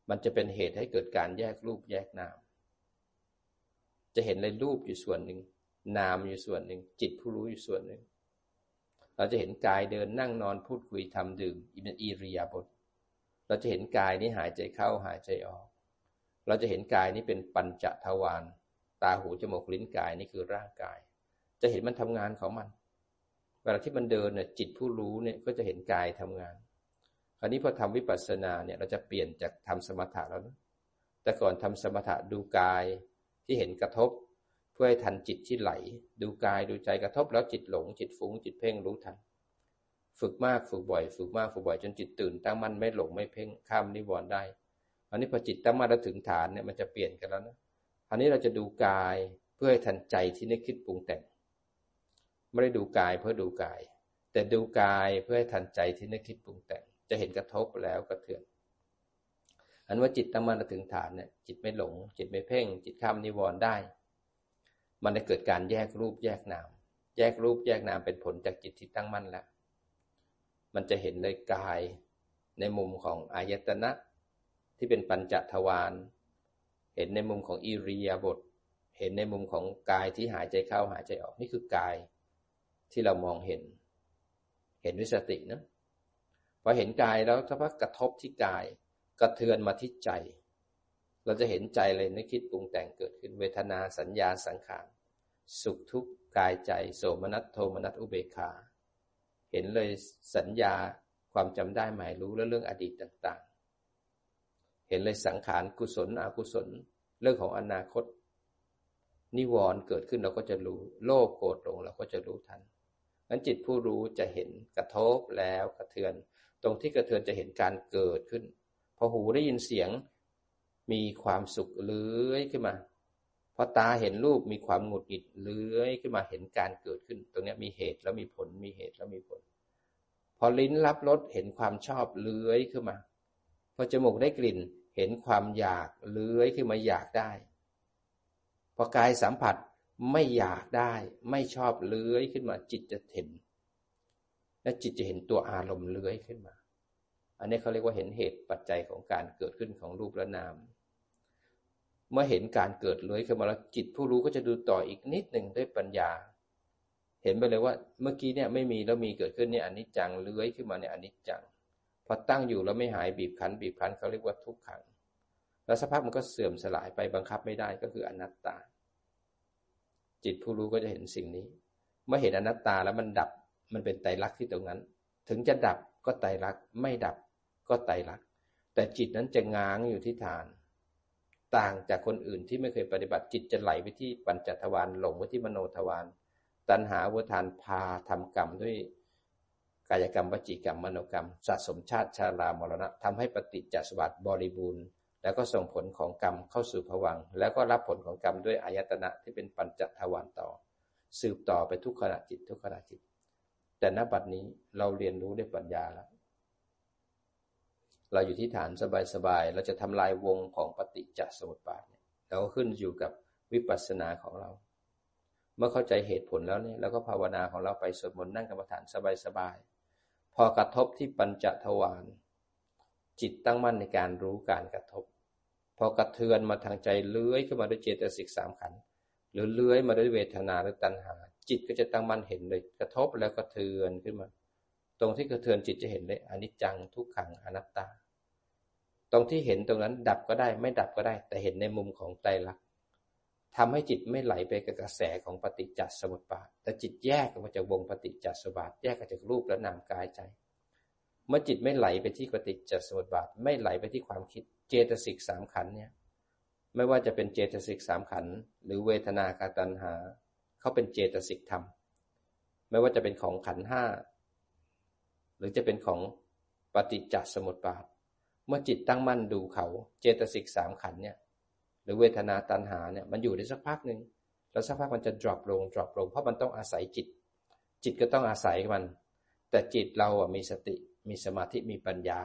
Speaker 1: มันจะเป็นเหตุให้เกิดการแยกรูปแยกนาม จะเห็นในรูปอยู่ส่วนหนึ่ง นามอยู่ส่วนหนึ่ง จิตผู้รู้อยู่ส่วนหนึ่ง เราจะเห็นกายเดินนั่งนอนพูดคุยทำดื่มอิริยาบถเราจะเห็นกายนี้หายใจเข้าหายใจออก เราจะเห็นกายนี้เป็นปัญจทวารตาหูจมูกลิ้นกายนี่คือร่างกาย จะเห็นมันทำงานของมัน เวลาที่มันเดินเนี่ยจิตผู้รู้เนี่ยก็จะเห็นกายทำงาน คราวนี้พอทำวิปัสสนาเนี่ยเราจะเปลี่ยนจากทำสมถะแล้วนะแต่ก่อนทำสมถะดูกาย ที่เห็นกระทบ เพื่อให้ทันจิตที่ไหล ดูกายดูใจกระทบแล้วจิตหลง จิตฟุ้งจิตเพ่งรู้ทัน ฝึกมากฝึกบ่อย ฝึกมากฝึกบ่อยจนจิตตื่นตั้งมั่นไม่หลงไม่เพ่งข้ามนิวรณ์ได้อันนี้พอจิตตั้งมั่นแล้วถึงฐานเนี่ยมันจะเปลี่ยนกันแล้วนะอันนี้เราจะดูกายเพื่อให้ทันใจที่นึกคิดปรุงแต่ง ไม่ได้ดูกายเพื่อดูกาย แต่ดูกายเพื่อให้ทันใจที่นึกคิดปรุงแต่ง จะเห็นกระทบแล้วกระเทือน อันว่าจิตตั้งมั่นถึงฐานเนี่ยจิตไม่หลง จิตไม่เพ่ง จิตข้ามนิวรณ์ได้ มันจะเกิดการแยกรูปแยกนาม แยกรูปแยกนามเป็นผลจากจิตที่ตั้งมั่นแล้ว มันจะเห็นในกายในมุมของอายตนะที่เป็นปัญจทวาร เห็นในมุมของอิริยาบถ เห็นในมุมของกายที่หายใจเข้าหายใจออกนี่คือกายที่เรามองเห็น เห็นด้วิสตินะพอเห็นกายแล้วถ้าพักกระทบที่กาย กระเทือนมาที่ใจ เราจะเห็นใจเลยนึกคิดปรุงแต่งเกิดขึ้นเวทนาสัญญาสังขารสุขทุกข์กายใจ โสมนัสโทมนัสอุเบกขา เห็นเลยสัญญาความจำได้หมายรู้และเรื่องอดีตต่างๆ เห็นเลยสังขารกุศลอกุศล เรื่องของอนาคต นิวรณ์เกิดขึ้นเราก็จะรู้ โลภโกรธลงเราก็จะรู้ทันนั้นจิตผู้รู้จะเห็นกระทบแล้วกระเทือน ตรงที่กระเทือนจะเห็นการเกิดขึ้น พอหูได้ยินเสียงมีความสุขเลื้อยขึ้นมา พอตาเห็นรูปมีความหงุดหงิดเลื้อยขึ้นมาเห็นการเกิดขึ้น ตรงนี้มีเหตุแล้วมีผลมีเหตุแล้วมีผล พอลิ้นรับรสเห็นความชอบเลื้อยขึ้นมา พอจมูกได้กลิ่นเห็นความอยากเลื้อยขึ้นมาอยากได้ พอกายสัมผัสไม่อยากได้ ไม่ชอบเลื้อยขึ้นมาจิตจะเห็น และจิตจะเห็นตัวอารมณ์เลื้อยขึ้นมา อันนี้เขาเรียกว่าเห็นเหตุปัจจัยของการเกิดขึ้นของรูปและนาม เมื่อเห็นการเกิดเลื้อยขึ้นมาแล้วจิตผู้รู้ก็จะดูต่ออีกนิดหนึ่งด้วยปัญญา เห็นไปเลยว่า เมื่อกี้เนี่ยไม่มีแล้วมีเกิดขึ้นเนี่ยอนิจจังเลื้อยขึ้นมาเนี่ยอนิจจังพอตั้งอยู่แล้วไม่หายบีบคั้นบีบคั้นเขาเรียกว่าทุกขัง แล้วสภาพมันก็เสื่อมสลายไปบังคับไม่ได้ก็คืออนัตตา จิตผู้รู้ก็จะเห็นสิ่งนี้ เมื่อเห็นอนัตตาแล้วมันดับมันเป็นไตรลักษณ์ที่ตรงนั้น ถึงจะดับก็ไตรลักษณ์ไม่ดับ ก็ไตรลักษณ์แต่จิตนั้นจะง้างอยู่ที่ฐาน ต่างจากคนอื่นที่ไม่เคยปฏิบัติจิตจะไหลไปที่ปัญจทวารหลงไปที่มโนทวารตัณหาวัฏานพาทำกรรมด้วยกายกรรมวจีกรรมมโนกรรมสะสมชาติชาลามรณะทำให้ปฏิจจสวัสดิ์บริบูรณ์ แล้วก็ส่งผลของกรรมเข้าสู่ผวัง แล้วก็รับผลของกรรมด้วยอายตนะที่เป็นปัญจทวารต่อ สืบต่อไปทุกขณะจิตทุกขณะจิต แต่ณบัดนี้เราเรียนรู้ด้วยปัญญาแล้ว เราอยู่ที่ฐานสบายๆ เราจะทำลายวงของปฏิจจสมุปบาทเนี่ยเราก็ขึ้นอยู่กับวิปัสสนาของเรา เมื่อเข้าใจเหตุผลแล้วเนี่ยเราก็ภาวนาของเราไปสวดมนต์นั่งกรรมฐานสบายๆ พอกระทบที่ปัญจทวารจิตตั้งมั่นในการรู้การกระทบ พอกระเทือนมาทางใจเลื้อยขึ้นมาด้วยเจตสิกสามขันหรือเลื้อยมาด้วยเวทนาหรือตัณหา จิตก็จะตั้งมั่นเห็นเลยกระทบแล้วกระเทือนขึ้นมา ตรงที่กระเทือนจิตจะเห็นเลยอนิจจังทุกขังอนัตตา ตรงที่เห็นตรงนั้นดับก็ได้ไม่ดับก็ได้ แต่เห็นในมุมของไตรลักษณ์ทำให้จิตไม่ไหลไปกับกระแสของปฏิจจสมุปบาท แต่จิตแยกออกมาจากวงปฏิจจสมุปบาท แยกออกจากรูปและนามกายใจ เมื่อจิตไม่ไหลไปที่ปฏิจจสมุปบาท ไม่ไหลไปที่ความคิด เจตสิกสามขันเนี่ย ไม่ว่าจะเป็นเจตสิกสามขันหรือเวทนาการตัณหา เขาเป็นเจตสิกธรรม ไม่ว่าจะเป็นของขันห้า หรือจะเป็นของปฏิจจสมุปบาท เมื่อจิตตั้งมั่นดูเขาเจตสิกสามขันเนี่ย หรือเวทนาตัณหาเนี่ยมันอยู่ได้สักพักหนึ่งแล้วสักพักมันจะ drop ลง drop ลงเพราะมันต้องอาศัยจิต จิตก็ต้องอาศัยมัน แต่จิตเราอะมีสติมีสมาธิมีปัญญา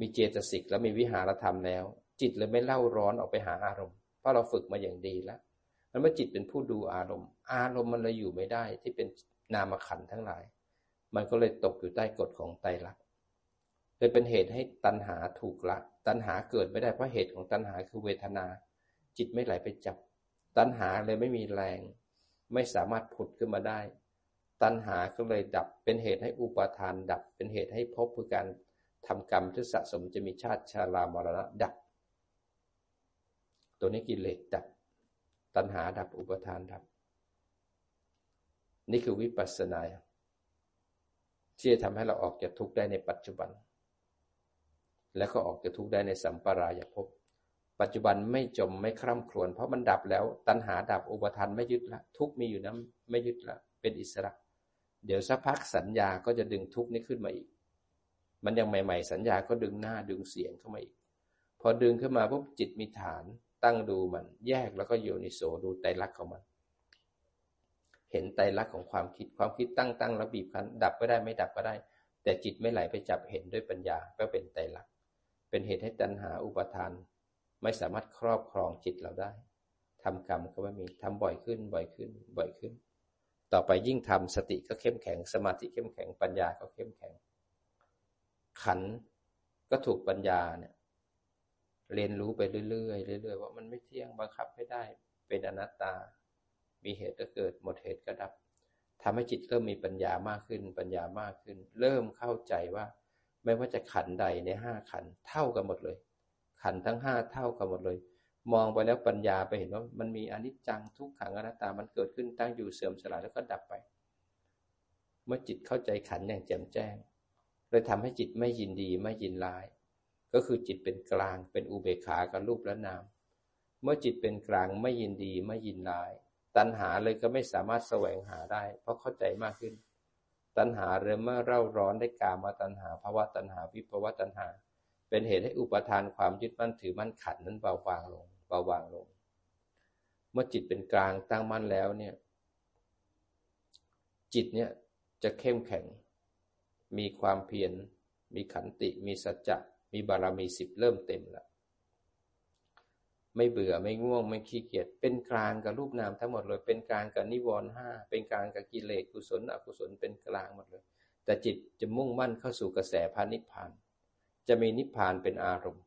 Speaker 1: มีเจตสิกแล้วมีวิหารธรรมแล้ว จิตเลยไม่เล่าร้อนออกไปหาอารมณ์เพราะเราฝึกมาอย่างดีแล้วมันเมื่อจิตเป็นผู้ดูอารมณ์ อารมณ์มันเลยอยู่ไม่ได้ที่เป็นนามขันทั้งหลาย มันก็เลยตกอยู่ใต้กฎของไตรลักษณ์เลยเป็นเหตุให้ตัณหาถูกละ ตัณหาเกิดไม่ได้เพราะเหตุของตัณหาคือเวทนา จิตไม่ไหลไปจับ ตัณหาเลยไม่มีแรง ไม่สามารถผุดขึ้นมาได้ ตัณหาก็เลยดับเป็นเหตุให้อุปาทานดับ เป็นเหตุให้พบคือการทำกรรมที่สะสมจะมีชาติชาลามรณะดับ ตัวนี้กิเลสดับ ตัณหาดับอุปทานดับ นี่คือวิปัสสนา ที่จะทำให้เราออกจากทุกข์ได้ในปัจจุบัน และก็ออกจากทุกข์ได้ในสัมปรายภพปัจจุบันไม่จมไม่คร่ำครวญเพราะมันดับแล้ว ตัณหาดับอุปทานไม่ยึดละ ทุกมีอยู่นั้นไม่ยึดละ เป็นอิสระ เดี๋ยวสักพักสัญญาก็จะดึงทุกนี้ขึ้นมาอีก มันยังใหม่ ๆ สัญญาก็ดึงหน้าดึงเสียงเข้ามาอีก พอดึงขึ้นมาปุ๊บจิตมีฐาน ตั้งดูมัน แยกแล้วก็โยนิโสดูไตรลักษณ์ของมัน เห็นไตรลักษณ์ของความคิดความคิดตั้งตั้งแล้วบีบคั้นดับก็ได้ไม่ดับก็ได้ แต่จิตไม่ไหลไปจับเห็นด้วยปัญญาก็เป็นไตรลักษณ์เป็นเหตุให้ตัณหาอุปทาน ไม่สามารถครอบครองจิตเราได้ทำกรรมก็ไม่มีทำบ่อยขึ้นบ่อยขึ้นบ่อยขึ้น ต่อไปยิ่งทำสติก็เข้มแข็งสมาธิเข้มแข็งปัญญาก็เข้มแข็ง ขันก็ถูกปัญญาเนี่ยเรียนรู้ไปเรื่อยๆเรื่อยๆว่ามันไม่เที่ยงบังคับไม่ได้เป็นอนัตตา มีเหตุก็เกิด หมดเหตุก็ดับทำให้จิตเริ่มมีปัญญามากขึ้น ปัญญามากขึ้น เริ่มเข้าใจว่า ไม่ว่าจะขันใดในห้าขันเท่ากันหมดเลย ขันทั้งห้าเท่ากันหมดเลย มองไปแล้วปัญญาไปเห็นว่ามันมีอนิจจังทุกขังอนัตตา มันเกิดขึ้นตั้งอยู่เสื่อมสลายแล้วก็ดับไป เมื่อจิตเข้าใจขันอย่างแจ่มแจ้งเลยทำให้จิตไม่ยินดีไม่ยินร้าย ก็คือจิตเป็นกลางเป็นอุเบกขากับรูปและนาม เมื่อจิตเป็นกลางไม่ยินดีไม่ยินร้าย ตัณหาเลยก็ไม่สามารถแสวงหาได้ เพราะเข้าใจมากขึ้น ตัณหาเริ่มเมื่อเร่าร้อนได้กามาตัณหาภาวะตัณหาวิภาวะตัณหา เป็นเหตุให้อุปทานความยึดมั่นถือมั่นขันนั้นเบาบางลงเบาบางลง เมื่อจิตเป็นกลางตั้งมั่นแล้วเนี่ย จิตเนี่ยจะเข้มแข็ง มีความเพียรมีขันติ มีสัจจะมีบารมีสิบเริ่มเต็มแล้ว ไม่เบื่อไม่ง่วงไม่ขี้เกียจเป็นกลางกับรูปนามทั้งหมดเลยเป็นกลางกับนิวรณ์ห้าเป็นกลางกับกิเลสกุศลอกุศลเป็นกลางหมดเลย แต่จิตจะมุ่งมั่นเข้าสู่กระแสพานิพพาน จะมีนิพพานเป็นอารมณ์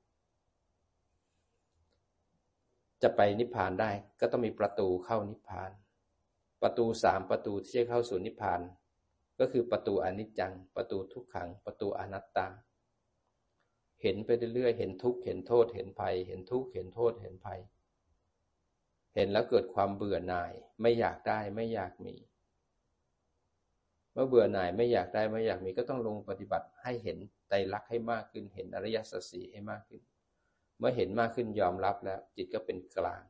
Speaker 1: จะไปนิพพานได้ก็ต้องมีประตูเข้านิพพาน ประตูสามประตูที่จะเข้าสู่นิพพาน ก็คือประตูอนิจจัง ประตูทุกขัง ประตูอนัตตา เห็นไปเรื่อยๆ เห็นทุกข์ เห็นโทษ เห็นภัย เห็นทุกข์ เห็นโทษ เห็นภัย เห็นแล้วเกิดความเบื่อหน่าย ไม่อยากได้ ไม่อยากมี เมื่อเบื่อหน่าย ไม่อยากได้ ไม่อยากมี ก็ต้องลงปฏิบัติให้เห็นไตรลักษณ์ให้มากขึ้น เห็นอริยสัจสี่ให้มากขึ้น เมื่อเห็นมากขึ้นยอมรับแล้ว จิตก็เป็นกลาง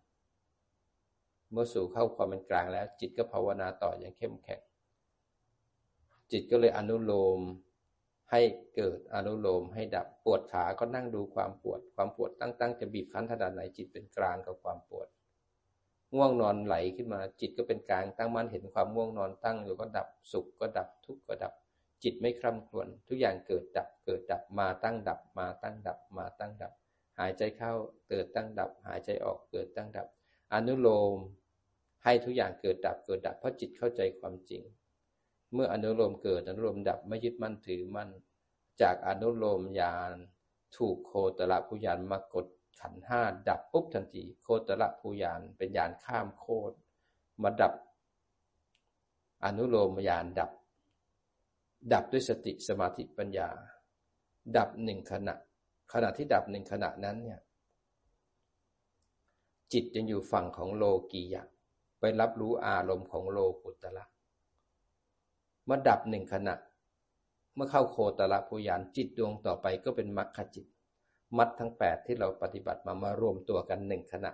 Speaker 1: เมื่อสู่เข้าความเป็นกลางแล้ว จิตก็ภาวนาต่ออย่างเข้มแข็ง จิตก็เลยอนุโลม ให้เกิดอนุโลมให้ดับปวดขาก็นั่งดูความปวด ความปวดตั้งๆจะบีบคั้นขนาดไหนจิตเป็นกลางกับความปวด ง่วงนอนไหลขึ้นมาจิตก็เป็นกลางตั้งมั่นเห็นความง่วงนอนตั้งอยู่ก็ดับสุขก็ดับทุกข์ก็ดับ จิตไม่คร่ำครวญทุกอย่างเกิดดับเกิดดับมาตั้งดับ มาตั้งดับ มาตั้งดับ หายใจเข้าเกิดตั้งดับ หายใจออกเกิดตั้งดับ อนุโลมให้ทุกอย่างเกิดดับเกิดดับเพราะจิตเข้าใจความจริง เมื่ออนุโลมเกิดอนุโลมดับไม่ยึดมั่นถือมั่น จากอนุโลมยานถูกโคตรภูยานมากดขันห้าดับปุ๊บทันทีโคตรภูยานเป็นยานข้ามโคตรมาดับ อนุโลมยานดับ ดับด้วยสติสมาธิปัญญา ดับหนึ่งขณะ ขณะที่ดับหนึ่งขณะนั้นเนี่ยจิตยังอยู่ฝั่งของโลกียะ ไปรับรู้อารมณ์ของโลกุตละ เมื่อดับหนึ่งขณะ เมื่อเข้าโคตรภูยานจิตดวงต่อไปก็เป็นมรรคจิต มัดทั้งแปดที่เราปฏิบัติมามารวมตัวกันหนึ่งขณะ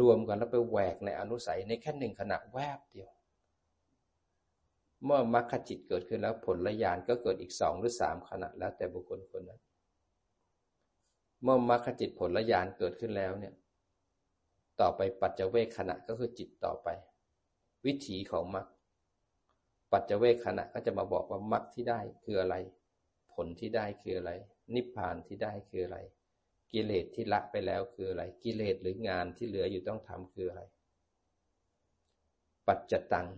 Speaker 1: รวมกันแล้วไปแหวกในอนุสัยในแค่หนึ่งขณะแวบเดียว เมื่อมรรคจิตเกิดขึ้นแล้วผลละยานก็เกิดอีกสองหรือสามขณะแล้วแต่บุคคลคนนั้น เมื่อมรรคจิตผลละยานเกิดขึ้นแล้วเนี่ย ต่อไปปัจเจเวคขณะก็คือจิตต่อไป วิถีของมรรค ปัจเจเวคขณะก็จะมาบอกว่ามรรคที่ได้คืออะไร ผลที่ได้คืออะไร นิพพานที่ได้คืออะไร กิเลสที่ละไปแล้วคืออะไร กิเลสหรืองานที่เหลืออยู่ต้องทำคืออะไร ปัจจตัง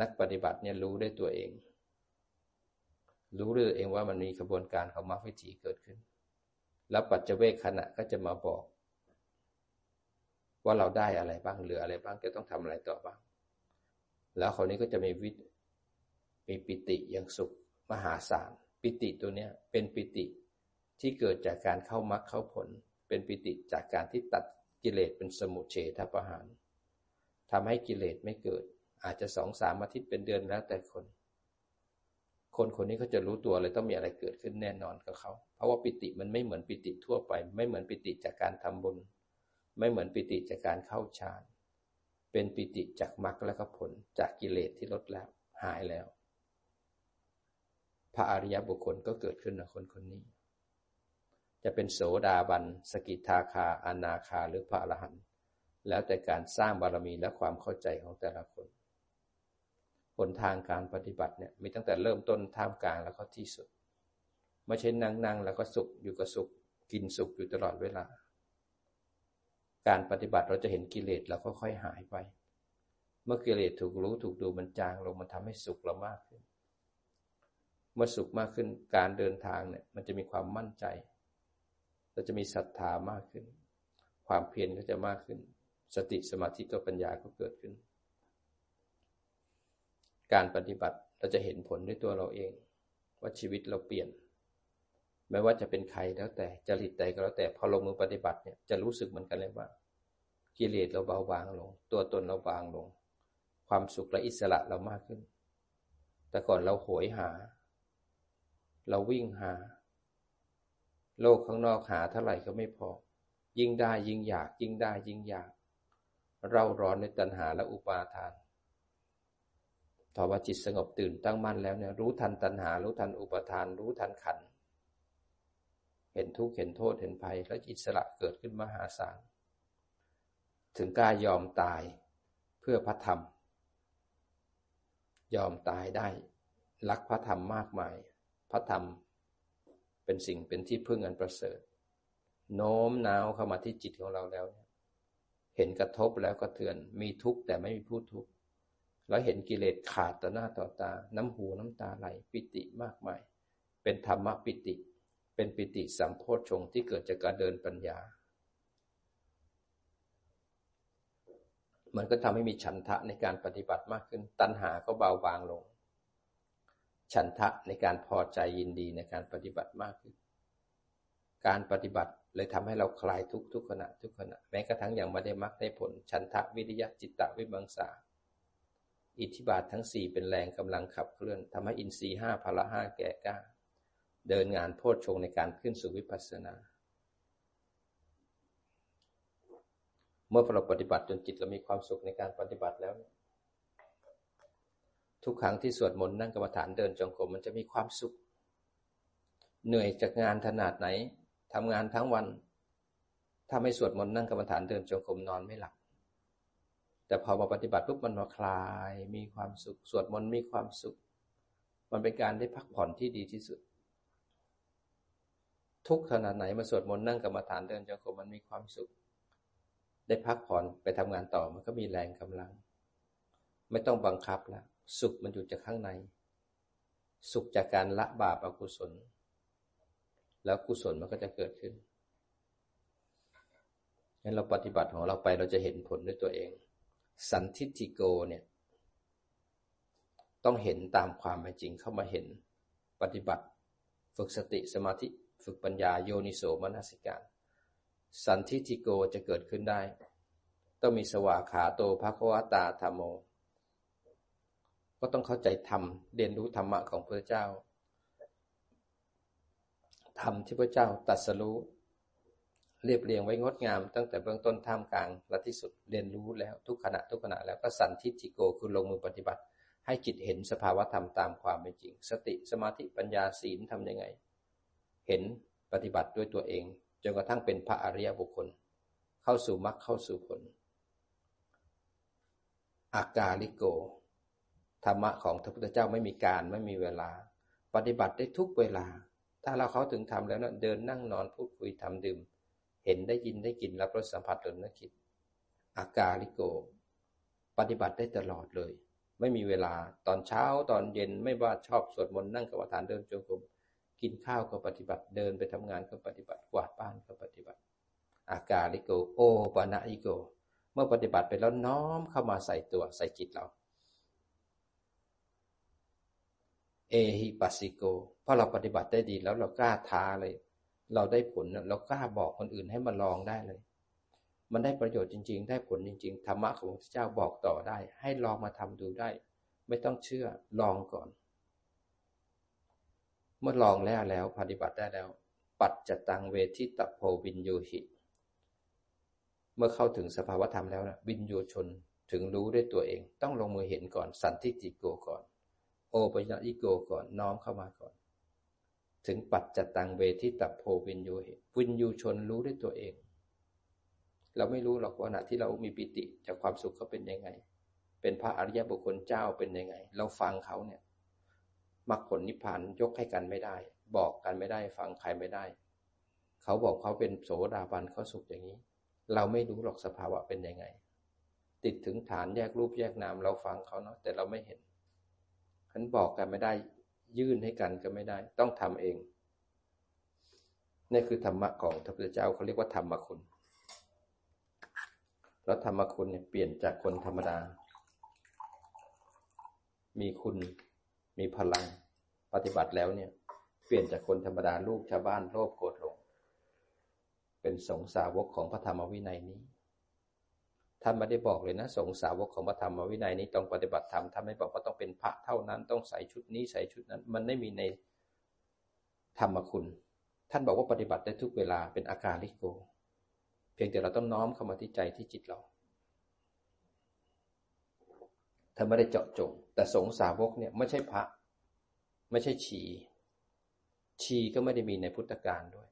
Speaker 1: นักปฏิบัติเนี่ยรู้ได้ตัวเอง รู้ด้วยเองว่ามันมีกระบวนการของมรรควิถีเกิดขึ้น แล้วปัจเจเวคขณะก็จะมาบอก ว่าเราได้อะไรบ้างเหลืออะไรบ้างจะต้องทำอะไรต่อบ้าง แล้วคราวนี้ก็จะมีวิมีปิติอย่างสุขมหาศาล ปิติตัวเนี้ยเป็นปิติที่เกิดจากการเข้ามรรคเข้าผล เป็นปิติจากการที่ตัดกิเลสเป็นสมุทเฉทประหารทำให้กิเลสไม่เกิด อาจจะสองสามอาทิตย์เป็นเดือนแล้วแต่คน คนคนนี้เขาจะรู้ตัวเลยต้องมีอะไรเกิดขึ้นแน่นอนกับเขา เพราะว่าปิติมันไม่เหมือนปิติทั่วไป ไม่เหมือนปิติจากการทำบุญ ไม่เหมือนปิติจากการเข้าฌาน เป็นปิติจากมรรคและก็ผลจากกิเลสที่ลดแล้วหายแล้ว พระอริยบุคคลก็เกิดขึ้นในคนคนนี้ จะเป็นโสดาบัน สกิทาคาอนาคาหรือพระอรหันต์แล้วแต่การสร้างบารมีและความเข้าใจของแต่ละคนหนทางการปฏิบัติเนี่ยมีตั้งแต่เริ่มต้นท่ามกลางแล้วก็ที่สุด ไม่ใช่นั่งนั่งแล้วก็สุขอยู่กับสุข กินสุขอยู่ตลอดเวลา การปฏิบัติเราจะเห็นกิเลสเราค่อยๆหายไป เมื่อกิเลสถูกรู้ถูกดูมันจางลงมันทำให้สุขเรามากขึ้น เมื่อสุขมากขึ้นการเดินทางเนี่ยมันจะมีความมั่นใจ เราจะมีศรัทธามากขึ้น ความเพียรก็จะมากขึ้น สติสมาธิตัวปัญญาก็เกิดขึ้น การปฏิบัติเราจะเห็นผลด้วยตัวเราเอง ว่าชีวิตเราเปลี่ยน ไม่ว่าจะเป็นใครแล้วแต่จริตใดก็แล้วแต่พอลงมือปฏิบัติเนี่ยจะรู้สึกเหมือนกันเลยว่ากิเลสเราเบาบางลง ตัวตนเราบางลง ความสุขและอิสระเรามากขึ้น แต่ก่อนเราโหยหา เราวิ่งหา โลกข้างนอกหาเท่าไหร่ก็ไม่พอ ยิ่งได้ยิ่งอยาก ยิ่งได้ยิ่งอยาก เราร้อนในตัณหาและอุปาทานถ้าว่าจิตสงบตื่นตั้งมั่นแล้วเนี่ยรู้ทันตัณหา รู้ทันอุปทาน รู้ทันขัน เห็นทุกข์เห็นโทษเห็นภัย แล้วอิสระเกิดขึ้นมหาศาลถึงกล้ายอมตายเพื่อพระธรรม ยอมตายได้รักพระธรรมมากมาย พระธรรมเป็นสิ่งเป็นที่พึ่งอันประเสริฐ โน้มน้าวเข้ามาที่จิตของเราแล้ว เห็นกระทบแล้วก็เถือน มีทุกข์แต่ไม่มีผู้ทุกข์แล้วเห็นกิเลสขาดต่อหน้าต่อตา น้ำหูน้ำตาไหลปิติมากมาย เป็นธรรมปิติ เป็นปิติสัมโพชฌงที่เกิดจากการเดินปัญญา มันก็ทำให้มีฉันทะในการปฏิบัติมากขึ้น ตัณหาก็เบาบางลง ฉันทะในการพอใจยินดีในการปฏิบัติมากขึ้น การปฏิบัติเลยทำให้เราคลายทุกทุกขณะทุกขณะแม้กระทั่งอย่างไม่ได้มรรคได้ผล ฉันทะวิริยะจิตตะวิบังสาอิทธิบาททั้งสี่เป็นแรงกำลังขับเคลื่อนทำให้อินทรีห้าพละห้าแก่กล้า เดินงานโพชฌงในการขึ้นสู่วิปัสสนา เมื่อเราปฏิบัติจนจิตเรามีความสุขในการปฏิบัติแล้ว ทุกครั้งที่สวดมนต์นั่งกรรมฐานเดินจงกรมมันจะมีความสุข เหนื่อยจากงานขนาดไหนทำงานทั้งวัน ถ้าไม่สวดมนต์นั่งกรรมฐานเดินจงกรมนอนไม่หลับแต่พอมาปฏิบัติปุ๊บมันมาคลาย มีความสุข สวดมนต์มีความสุข มันเป็นการได้พักผ่อนที่ดีที่สุด ทุกขนาดไหนมาสวดมนต์นั่งกรรมฐานเดินจงกรมมันมีความสุข ได้พักผ่อนไปทำงานต่อมันก็มีแรงกำลัง ไม่ต้องบังคับแล้วสุขมันอยู่จากข้างใน สุขจากการละบาปอกุศล แล้วกุศลมันก็จะเกิดขึ้นงั้นเราปฏิบัติของเราไปเราจะเห็นผลด้วยตัวเอง สันทิติโกเนี่ย ต้องเห็นตามความเป็นจริงเข้ามาเห็น ปฏิบัติ ฝึกสติสมาธิ ฝึกปัญญาโยนิโสมนสิการ สันทิติโกจะเกิดขึ้นได้ ต้องมีสวาขาโตภควตาธรรมโม ก็ต้องเข้าใจธรรมเรียนรู้ธรรมะของพระเจ้าธรรมที่พระเจ้าตัดสรู้เรียบเรียงไว้งดงาม ตั้งแต่เบื้องต้นท่ามกลางและที่สุดเรียนรู้แล้วทุกขณะทุกขณะแล้วก็สันทิจิโกคือลงมือปฏิบัติ ให้จิตเห็นสภาวะธรรมตามความเป็นจริง สติสมาธิปัญญาศีลทํำยังไง เห็นปฏิบัติด้วยตัวเองจนกระทั่งเป็นพระอริยบุคคล เข้าสู่มรรคเข้าสู่ผลอากาลิโก ธรรมะของพระพุทธเจ้าไม่มีการไม่มีเวลา ปฏิบัติได้ทุกเวลา ถ้าเราเขาถึงทำแล้วนะเดินนั่งนอนพูดคุยทำดื่ม เห็นได้ยินได้กินรับรสสัมผัสหรือนึกคิดอากาลิโก ปฏิบัติได้ตลอดเลย ไม่มีเวลาตอนเช้าตอนเย็นไม่ว่าชอบสวดมนต์นั่งกับฐานเดินจงกรม กินข้าวก็ปฏิบัติ เดินไปทำงานก็ปฏิบัติ กวาดบ้านก็ปฏิบัติ อากาลิโก โอปานะอิโก เมื่อปฏิบัติไปแล้วน้อมเข้ามาใส่ตัวใส่จิตเรา เอหิปัสสิโก เพราะเราปฏิบัติได้ดีแล้วเรากล้าท้าเลย เราได้ผลเรากล้าบอกคนอื่นให้มาลองได้เลย มันได้ประโยชน์จริง ๆ ได้ผลจริง ๆ ธรรมะของพระเจ้าบอกต่อได้ ให้ลองมาทำดูได้ ไม่ต้องเชื่อลองก่อน เมื่อลองแล้วแล้วปฏิบัติได้แล้ว ปัจจตังเวทิตโพวินโยหิ เมื่อเข้าถึงสภาวธรรมแล้วนะวินโยชนถึงรู้ด้วยตัวเอง ต้องลงมือเห็นก่อน สันทิจิโกก่อน โอปัญญาอิโกก่อนน้อมเข้ามาก่อน ถึงปัจจตังเวทิตโพวินยูวินยูชนรู้ด้วยตัวเอง เราไม่รู้หรอกว่าณะที่เรามีปิติจากความสุขเขาเป็นยังไง เป็นพระอริยบุคคลเจ้าเป็นยังไง เราฟังเขาเนี่ย มรรคผลนิพพานยกให้กันไม่ได้ บอกกันไม่ได้ ฟังใครไม่ได้ เขาบอกเขาเป็นโสดาบันเขาสุขอย่างนี้ เราไม่รู้หรอกสภาวะเป็นยังไง ติดถึงฐานแยกรูปแยกนามเราฟังเขาเนาะแต่เราไม่เห็นฉันบอกกันไม่ได้ ยื่นให้กันก็ไม่ได้ ต้องทำเองนี่คือธรรมะของพระพุทธเจ้าเขาเรียกว่าธรรมคุณ แล้วธรรมคุณเนี่ยเปลี่ยนจากคนธรรมดา มีคุณ มีพลังปฏิบัติแล้วเนี่ย เปลี่ยนจากคนธรรมดาลูกชาวบ้านโลภโกรธหลง เป็นสงสาวกของพระธรรมวินัยนี้ท่านไม่ได้บอกเลยนะ สงสาวกของพระธรรมวินัยนี้ต้องปฏิบัติธรรมท่านไม่บอกว่าต้องเป็นพระเท่านั้น ต้องใส่ชุดนี้ใส่ชุดนั้น มันไม่มีในธรรมคุณ ท่านบอกว่าปฏิบัติได้ทุกเวลาเป็นอาการลิโก เพียงแต่เราต้องน้อมเข้ามาที่ใจที่จิตเรา ท่านไม่ได้เจาะจง แต่สงสาวกเนี่ยไม่ใช่พระ ไม่ใช่ชี ชีก็ไม่ได้มีในพุทธการด้วย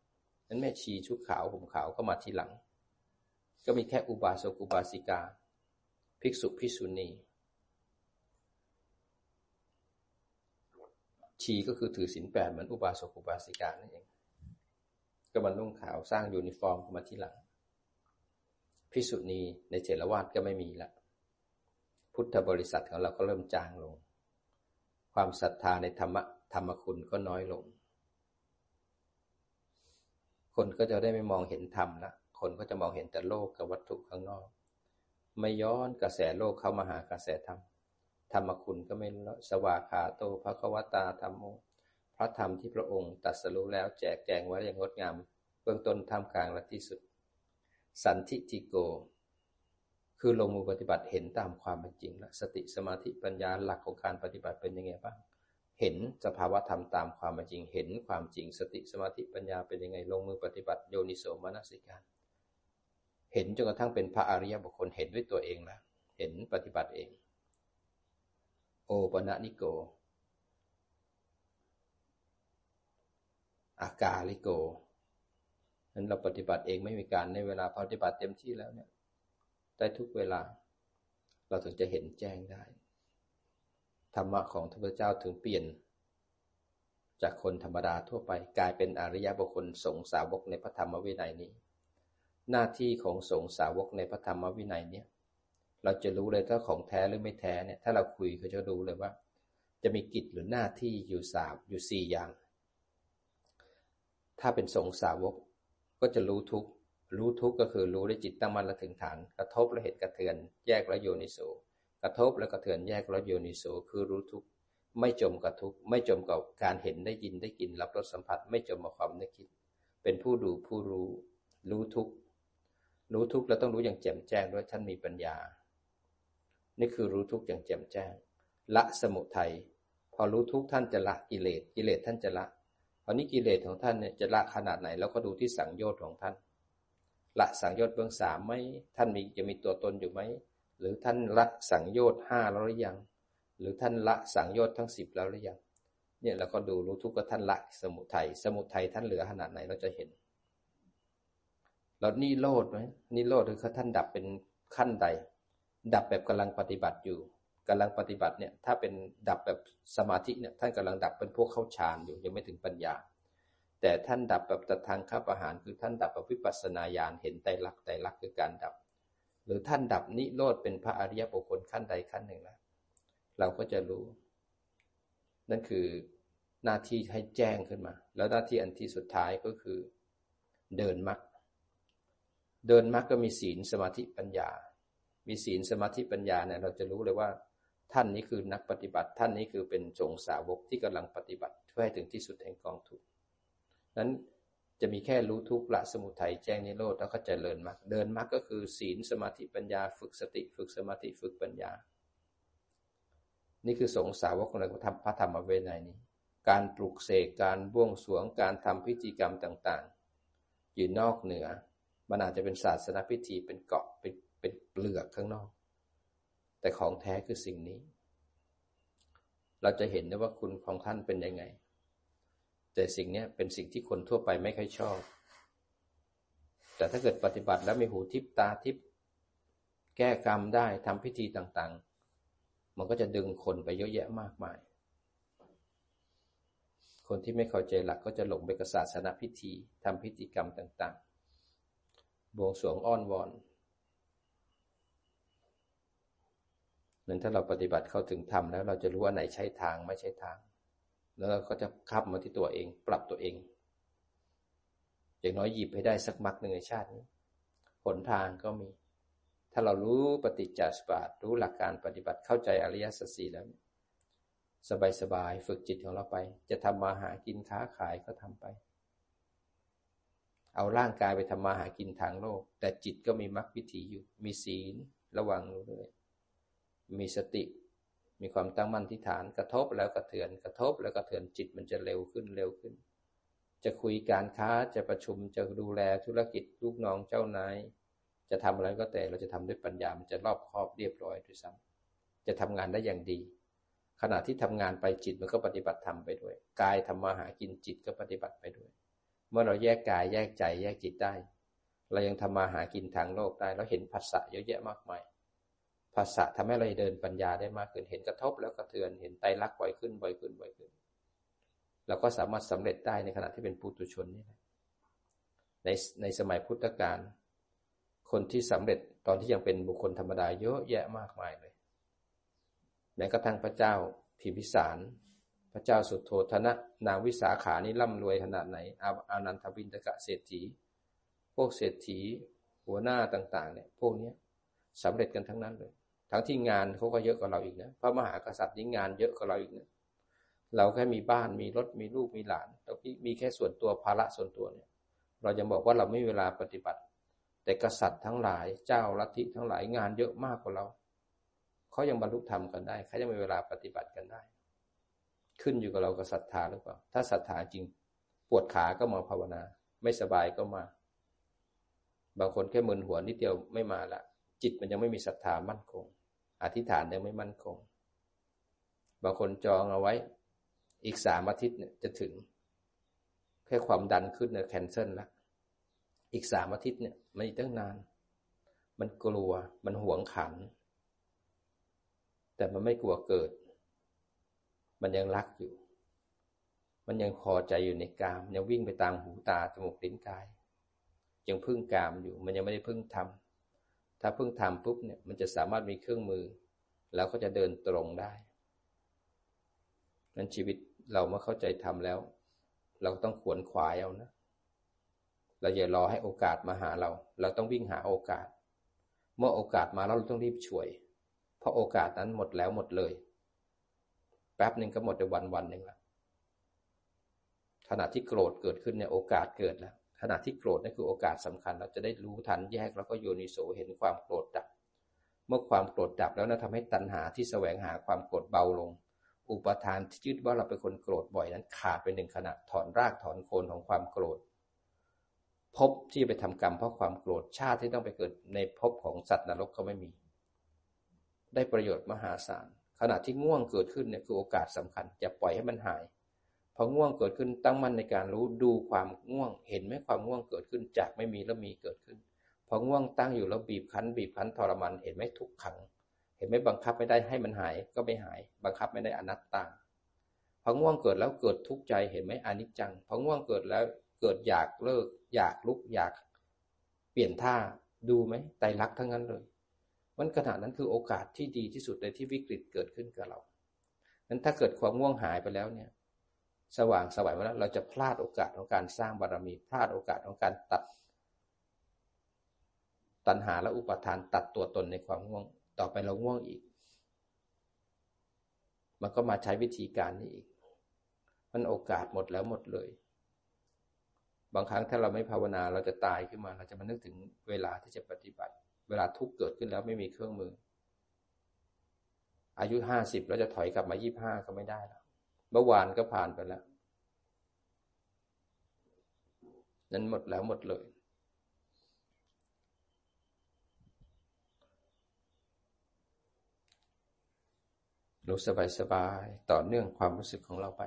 Speaker 1: นั้นแม่ชีชุดขาวผมขาวก็มาทีหลัง ก็มีแค่อุบาสกอุบาสิกา ภิกษุภิกษุณี ชีก็คือถือศีลแปดเหมือนอุบาสกอุบาสิกานั่นเองก็มานุ่งขาวสร้างยูนิฟอร์มมาทีหลัง ภิกษุณีในเถรวาทก็ไม่มีละ พุทธบริษัทของเราก็เริ่มจางลง ความศรัทธาในธรรมะธรรมคุณก็น้อยลง คนก็จะได้ไม่มองเห็นธรรมละคนก็จะมองเห็นแต่โลกกับวัตถุข้างนอก ไม่ย้อนกระแสโลกเข้ามาหากระแสธรรม ธรรมคุณก็ไม่สวาขาโตพระควตาธรรมโม พระธรรมที่พระองค์ตัดสรู้แล้วแจกแจงไว้อย่างงดงาม เบื้องต้นท่ามกลางและที่สุด สันทิจิโก คือลงมือปฏิบัติเห็นตามความเป็นจริงและสติสมาธิปัญญาหลักของการปฏิบัติเป็นยังไงบ้างเห็นสภาวะธรรมตามความเป็นจริง เห็นความจริง สติสมาธิปัญญาเป็นยังไงลงมือปฏิบัติโยนิโสมนสิการ เห็นจนกระทั่งเป็นพระอริยบุคคลเห็นด้วยตัวเองแล้วเห็นปฏิบัติเอง โอปนะนิโก อากาลิโกนั้นเราปฏิบัติเองไม่มีการในเวลาปฏิบัติเต็มที่แล้วเนี่ย ได้ทุกเวลา เราถึงจะเห็นแจ้งได้ ธรรมะของพระพุทธเจ้าถึงเปลี่ยน จากคนธรรมดาทั่วไปกลายเป็นอริยบุคคลสงสาวกในพระธรรมวินัยนี้ หน้าที่ของสงสาวกในพระธรรมวินัยเนี่ยเราจะรู้เลยถ้าของแท้หรือไม่แท้เนี่ย ถ้าเราคุยเขาจะรู้เลยว่า จะมีกิจหรือหน้าที่อยู่สามอยู่สี่อย่าง ถ้าเป็นสงสาวกก็จะรู้ทุก รู้ทุกก็คือรู้ด้วยจิตตั้งมั่นและถึงฐาน กระทบและเห็นกระเทือน แยกและโยนิโสกระทบและกระเทือนแยกและโยนิโสคือรู้ทุกไม่จมกับทุกไม่จมกับการเห็นได้ยินได้กินรับรสสัมผัส ไม่จมกับความนึกคิด เป็นผู้ดูผู้รู้ รู้ทุกรู้ทุกแล้วต้องรู้อย่างแจ่มแจ้งด้วยท่านมีปัญญา นี่คือรู้ทุกอย่างแจ่มแจ้ง ละสมุทัยพอรู้ทุกท่านจะละกิเลสกิเลสท่านจะละคราวนี้กิเลสของท่านเนี่ยจะละขนาดไหน แล้วก็ดูที่สังโยชน์ของท่าน ละสังโยชน์เบื้องสามไหมท่านมีจะมีตัวตนอยู่ไหมหรือท่านละสังโยชน์ห้าแล้วหรือยัง หรือท่านละสังโยชน์ทั้งสิบแล้วหรือยังเนี่ยเราก็ดูรู้ทุกข์ก็ท่านละสมุทัยสมุทัยท่านเหลือขนาดไหนเราจะเห็นแล้วนี่โลดไหมนี่โลดคือท่านดับเป็นขั้นใด ดับแบบกำลังปฏิบัติอยู่กำลังปฏิบัติเนี่ยถ้าเป็นดับแบบสมาธิเนี่ยท่านกำลังดับเป็นพวกเข้าฌานอยู่ยังไม่ถึงปัญญา แต่ท่านดับแบบตทางข้าประหารคือท่านดับแบบวิปัสสนาญาณเห็นไตรลักษณ์ไตรลักษณ์คือการดับ หรือท่านดับนิโรธเป็นพระอริยบุคคลขั้นใดขั้นหนึ่งแล้วเราก็จะรู้ นั่นคือหน้าที่ให้แจ้งขึ้นมา แล้วหน้าที่อันที่สุดท้ายก็คือ เดินมรรคเดินมรรคก็มีศีลสมาธิปัญญา มีศีลสมาธิปัญญาเนี่ยเราจะรู้เลยว่า ท่านนี้คือนักปฏิบัติ ท่านนี้คือเป็นสงสาวกที่กำลังปฏิบัติเพื่อให้ถึงที่สุดแห่งกองทุกข์ นั้นจะมีแค่รู้ทุกข์ละสมุทัยแจ้งนิโรธแล้วก็จเจริญมรรคเดินมรรคก็คือศีลสมาธิปัญญา ฝึกสติ ฝึกสมาธิฝึกปัญญา นี่คือสงสาวกของเราทำพระธรรมเวไนนี้ การปลุกเสกการบ้วงสวงการทำพิธีกรรมต่างๆ อยู่นอกเหนือ มันอาจจะเป็นศาสนาพิธีเป็นเกาะเป็นเป็นเปลือกข้างนอก แต่ของแท้คือสิ่งนี้ เราจะเห็นได้ว่าคุณของท่านเป็นยังไง แต่สิ่งนี้เป็นสิ่งที่คนทั่วไปไม่ค่อยชอบ แต่ถ้าเกิดปฏิบัติแล้วมีหูทิพตาทิพแก้กรรมได้ทำพิธีต่างๆ มันก็จะดึงคนไปเยอะแยะมากมาย คนที่ไม่เข้าใจหลักก็จะหลงไปกับศาสนาพิธีทำพิธีกรรมต่างๆ บวงสรวงอ้อนวอนนั้นถ้าเราปฏิบัติเข้าถึงธรรมแล้วเราจะรู้ว่าไหนใช่ทางไม่ใช่ทาง แล้วเราก็จะคับมาที่ตัวเอง ปรับตัวเอง อย่างน้อยหยิบให้ได้สักมักหนึ่งในชาตินี้ผลทางก็มี ถ้าเรารู้ปฏิจจสมบัติรู้หลักการปฏิบัติเข้าใจอริยสัจสี่แล้ว สบายๆฝึกจิตของเราไป จะทำมาหากินค้าขายก็ทำไป เอาร่างกายไปทำมาหากินทางโลก แต่จิตก็มีมรรควิถีอยู่ มีศีลระวังรู้ด้วยมีสติ มีความตั้งมั่นที่ฐานกระทบแล้วกระเทือนกระทบแล้วกระเทือนจิตมันจะเร็วขึ้นเร็วขึ้น จะคุยการค้าจะประชุมจะดูแลธุรกิจลูกน้องเจ้านายจะทำอะไรก็แต่เราจะทำด้วยปัญญามันจะรอบคอบเรียบร้อยด้วยซ้ำจะทำงานได้อย่างดี ขณะที่ทำงานไปจิตมันก็ปฏิบัติธรรมไปด้วยกายทำมาหากินจิตก็ปฏิบัติไปด้วย เมื่อเราแยกกายแยกใจแยกจิตได้ เรายังทำมาหากินทางโลกได้เราเห็นภาษาเยอะแยะมากมาย ภาษาทำให้เราเดินปัญญาได้มากขึ้น เห็นกระทบแล้วกระเทือน เห็นไตรลักษณ์บ่อยขึ้นบ่อยขึ้นบ่อยขึ้น เราก็สามารถสำเร็จได้ในขณะที่เป็นปุถุชนนี่แหละในในสมัยพุทธกาล คนที่สำเร็จตอนที่ยังเป็นบุคคลธรรมดาเยอะแยะมากมายเลยแม้กระทั่งพระเจ้าพิมพิสาร พระเจ้าสุโธธนะ นางวิสาขานี่ร่ำรวยขนาดไหน อานันทวินตกะเศรษฐี พวกเศรษฐีหัวหน้าต่าง ๆ เนี่ย พวกนี้สำเร็จกันทั้งนั้นเลย ทั้งที่งานเขาก็เยอะกว่าเราอีกนะพระมหากษัตริย์นี่งานเยอะกว่าเราอีกนะเราแค่มีบ้านมีรถมีลูกมีหลานเรามีแค่ส่วนตัวภาระส่วนตัวเนี่ย เราจะบอกว่าเราไม่มีเวลาปฏิบัติ แต่กษัตริย์ทั้งหลายเจ้าลัทธิทั้งหลายงานเยอะมากกว่าเราเขายังบรรลุธรรมกันได้เขายังมีเวลาปฏิบัติกันได้ ขึ้นอยู่กับเรากับศรัทธาหรือเปล่า ถ้าศรัทธาจริง ปวดขาก็มาภาวนา ไม่สบายก็มา บางคนแค่มึนหัวนิดเดียวไม่มาละจิตมันยังไม่มีศรัทธามั่นคง อธิษฐานยังไม่มั่นคง บางคนจองเอาไว้ อีกสามอาทิตย์เนี่ยจะถึง แค่ความดันขึ้นเนี่ยแคนเซิลละอีกสามอาทิตย์เนี่ยมันอีกตั้งนาน มันกลัวมันหวงขัน แต่มันไม่กลัวเกิด มันยังรักอยู่ มันยังพอใจอยู่ในกาม ยังวิ่งไปตามหูตาจมูกลิ้นกาย ยังพึ่งกามอยู่ มันยังไม่ได้พึ่งทำ ถ้าเพึ่งทำปุ๊บเนี่ยมันจะสามารถมีเครื่องมือ แล้วก็จะเดินตรงได้นั้นชีวิตเราเมื่อเข้าใจทำแล้ว เราต้องขวนขวายเอานะ เราอย่ารอให้โอกาสมาหาเรา เราต้องวิ่งหาโอกาส เมื่อโอกาสมาแล้วเราต้องรีบช่วย เพราะโอกาสนั้นหมดแล้วหมดเลย แป๊บหนึ่งก็หมดในวันวันหนึ่งละขณะที่โกรธเกิดขึ้นเนี่ยโอกาสเกิดแล้ว ขณะที่โกรธนี่นคือโอกาสสำคัญ เราจะได้รู้ทันแยกแล้วก็โยนิโสเห็นความโกรธดับ เมื่อความโกรธดับแล้วนะทำให้ตัณหาที่แสวงหาความโกรธเบาลง อุปทานที่ยึดว่าเราเป็นคนโกรธบ่อยนั้นขาดไปหนึ่งขณะถอนรากถอนโคนของความโกรธพบที่ไปทำกรรมเพราะความโกรธชาติที่ต้องไปเกิดในภพของสัตว์นรกก็ไม่มี ได้ประโยชน์มหาศาลขณะที่ง่วงเกิดขึ้นเนี่ยคือโอกาสสำคัญอย่าปล่อยให้มันหาย พอง่วงเกิดขึ้นตั้งมั่นในการรู้ดูความง่วง เห็นไหมความง่วงเกิดขึ้นจากไม่มีแล้วมีเกิดขึ้น พอง่วงตั้งอยู่แล้วบีบคั้น บีบคั้นทรมานเห็นไหมทุกขัง เห็นไหมบังคับไม่ได้ให้มันหายก็ไม่หาย บังคับไม่ได้อนัตตาพอง่วงเกิดแล้วเกิดทุกข์ใจเห็นไหมอนิจจังพอง่วงเกิดแล้วเกิดอยากเลิก อยากลุกอยาก เปลี่ยนท่าดูไหมไตรลักษณ์ทั้งนั้นเลยมันขณะนั้นคือโอกาสที่ดีที่สุดเลยที่วิกฤตเกิดขึ้นกับเรานั้นถ้าเกิดความง่วงหายไปแล้วเนี่ย สว่างสวัยมาแล้วเราจะพลาดโอกาสของการสร้างบารมีพลาดโอกาสของการตัด ตัณหาและอุปทานตัดตัวตนในความง่วง ต่อไปเราง่วงอีก มันก็มาใช้วิธีการนี้อีก มันโอกาสหมดแล้วหมดเลย บางครั้งถ้าเราไม่ภาวนาเราจะตายขึ้นมา เราจะมานึกถึงเวลาที่จะปฏิบัติ เวลาทุกเกิดขึ้นแล้วไม่มีเครื่องมือ อายุห้าสิบเราจะถอยกลับมายี่บห้าก็ไม่ได้แล้ว เมื่อวานก็ผ่านไปแล้ว นั้นหมดแล้วหมดเลย รู้สบายสบายต่อเนื่องความรู้สึกของเราไป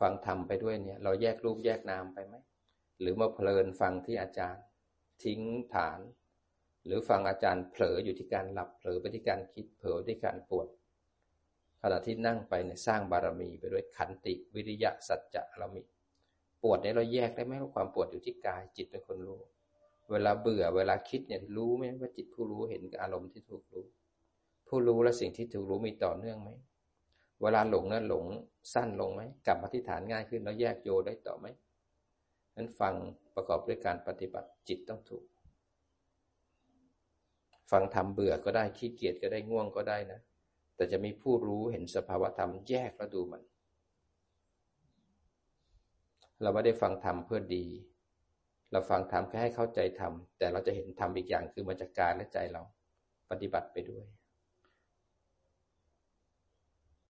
Speaker 1: ฟังทำไปด้วยเนี่ย เราแยกรูปแยกนามไปไหม หรือมาเพลินฟังที่อาจารย์ ทิ้งฐาน หรือฟังอาจารย์เผลออยู่ที่การหลับเผลอไปที่การคิดเผลอที่การปวด ขณะที่นั่งไปเนี่ยสร้างบารมีไปด้วยขันติวิริยะสัจจะเรามีปวดเนี่ยเราแยกได้ไหมว่าความปวดอยู่ที่กายจิตเป็นคนรู้ เวลาเบื่อเวลาคิดเนี่ยรู้ไหมว่าจิตผู้รู้เห็นอารมณ์ที่ถูกรู้ ผู้รู้และสิ่งที่ถูกรู้มีต่อเนื่องไหมเวลาหลงนั้นหลงสั้นลงไหมกลับมาที่ฐานง่ายขึ้นแล้วแยกโยได้ต่อไหมนั้นฟังประกอบด้วยการปฏิบัติจิตต้องถูก ฟังทำเบื่อก็ได้ขี้เกียจก็ได้ง่วงก็ได้นะ แต่จะมีผู้รู้เห็นสภาวธรรมแยกแล้วดูมัน เราไม่ได้ฟังธรรมเพื่อดี เราฟังธรรมแค่ให้เข้าใจธรรม แต่เราจะเห็นธรรมอีกอย่างคือมาจากการและใจเราปฏิบัติไปด้วย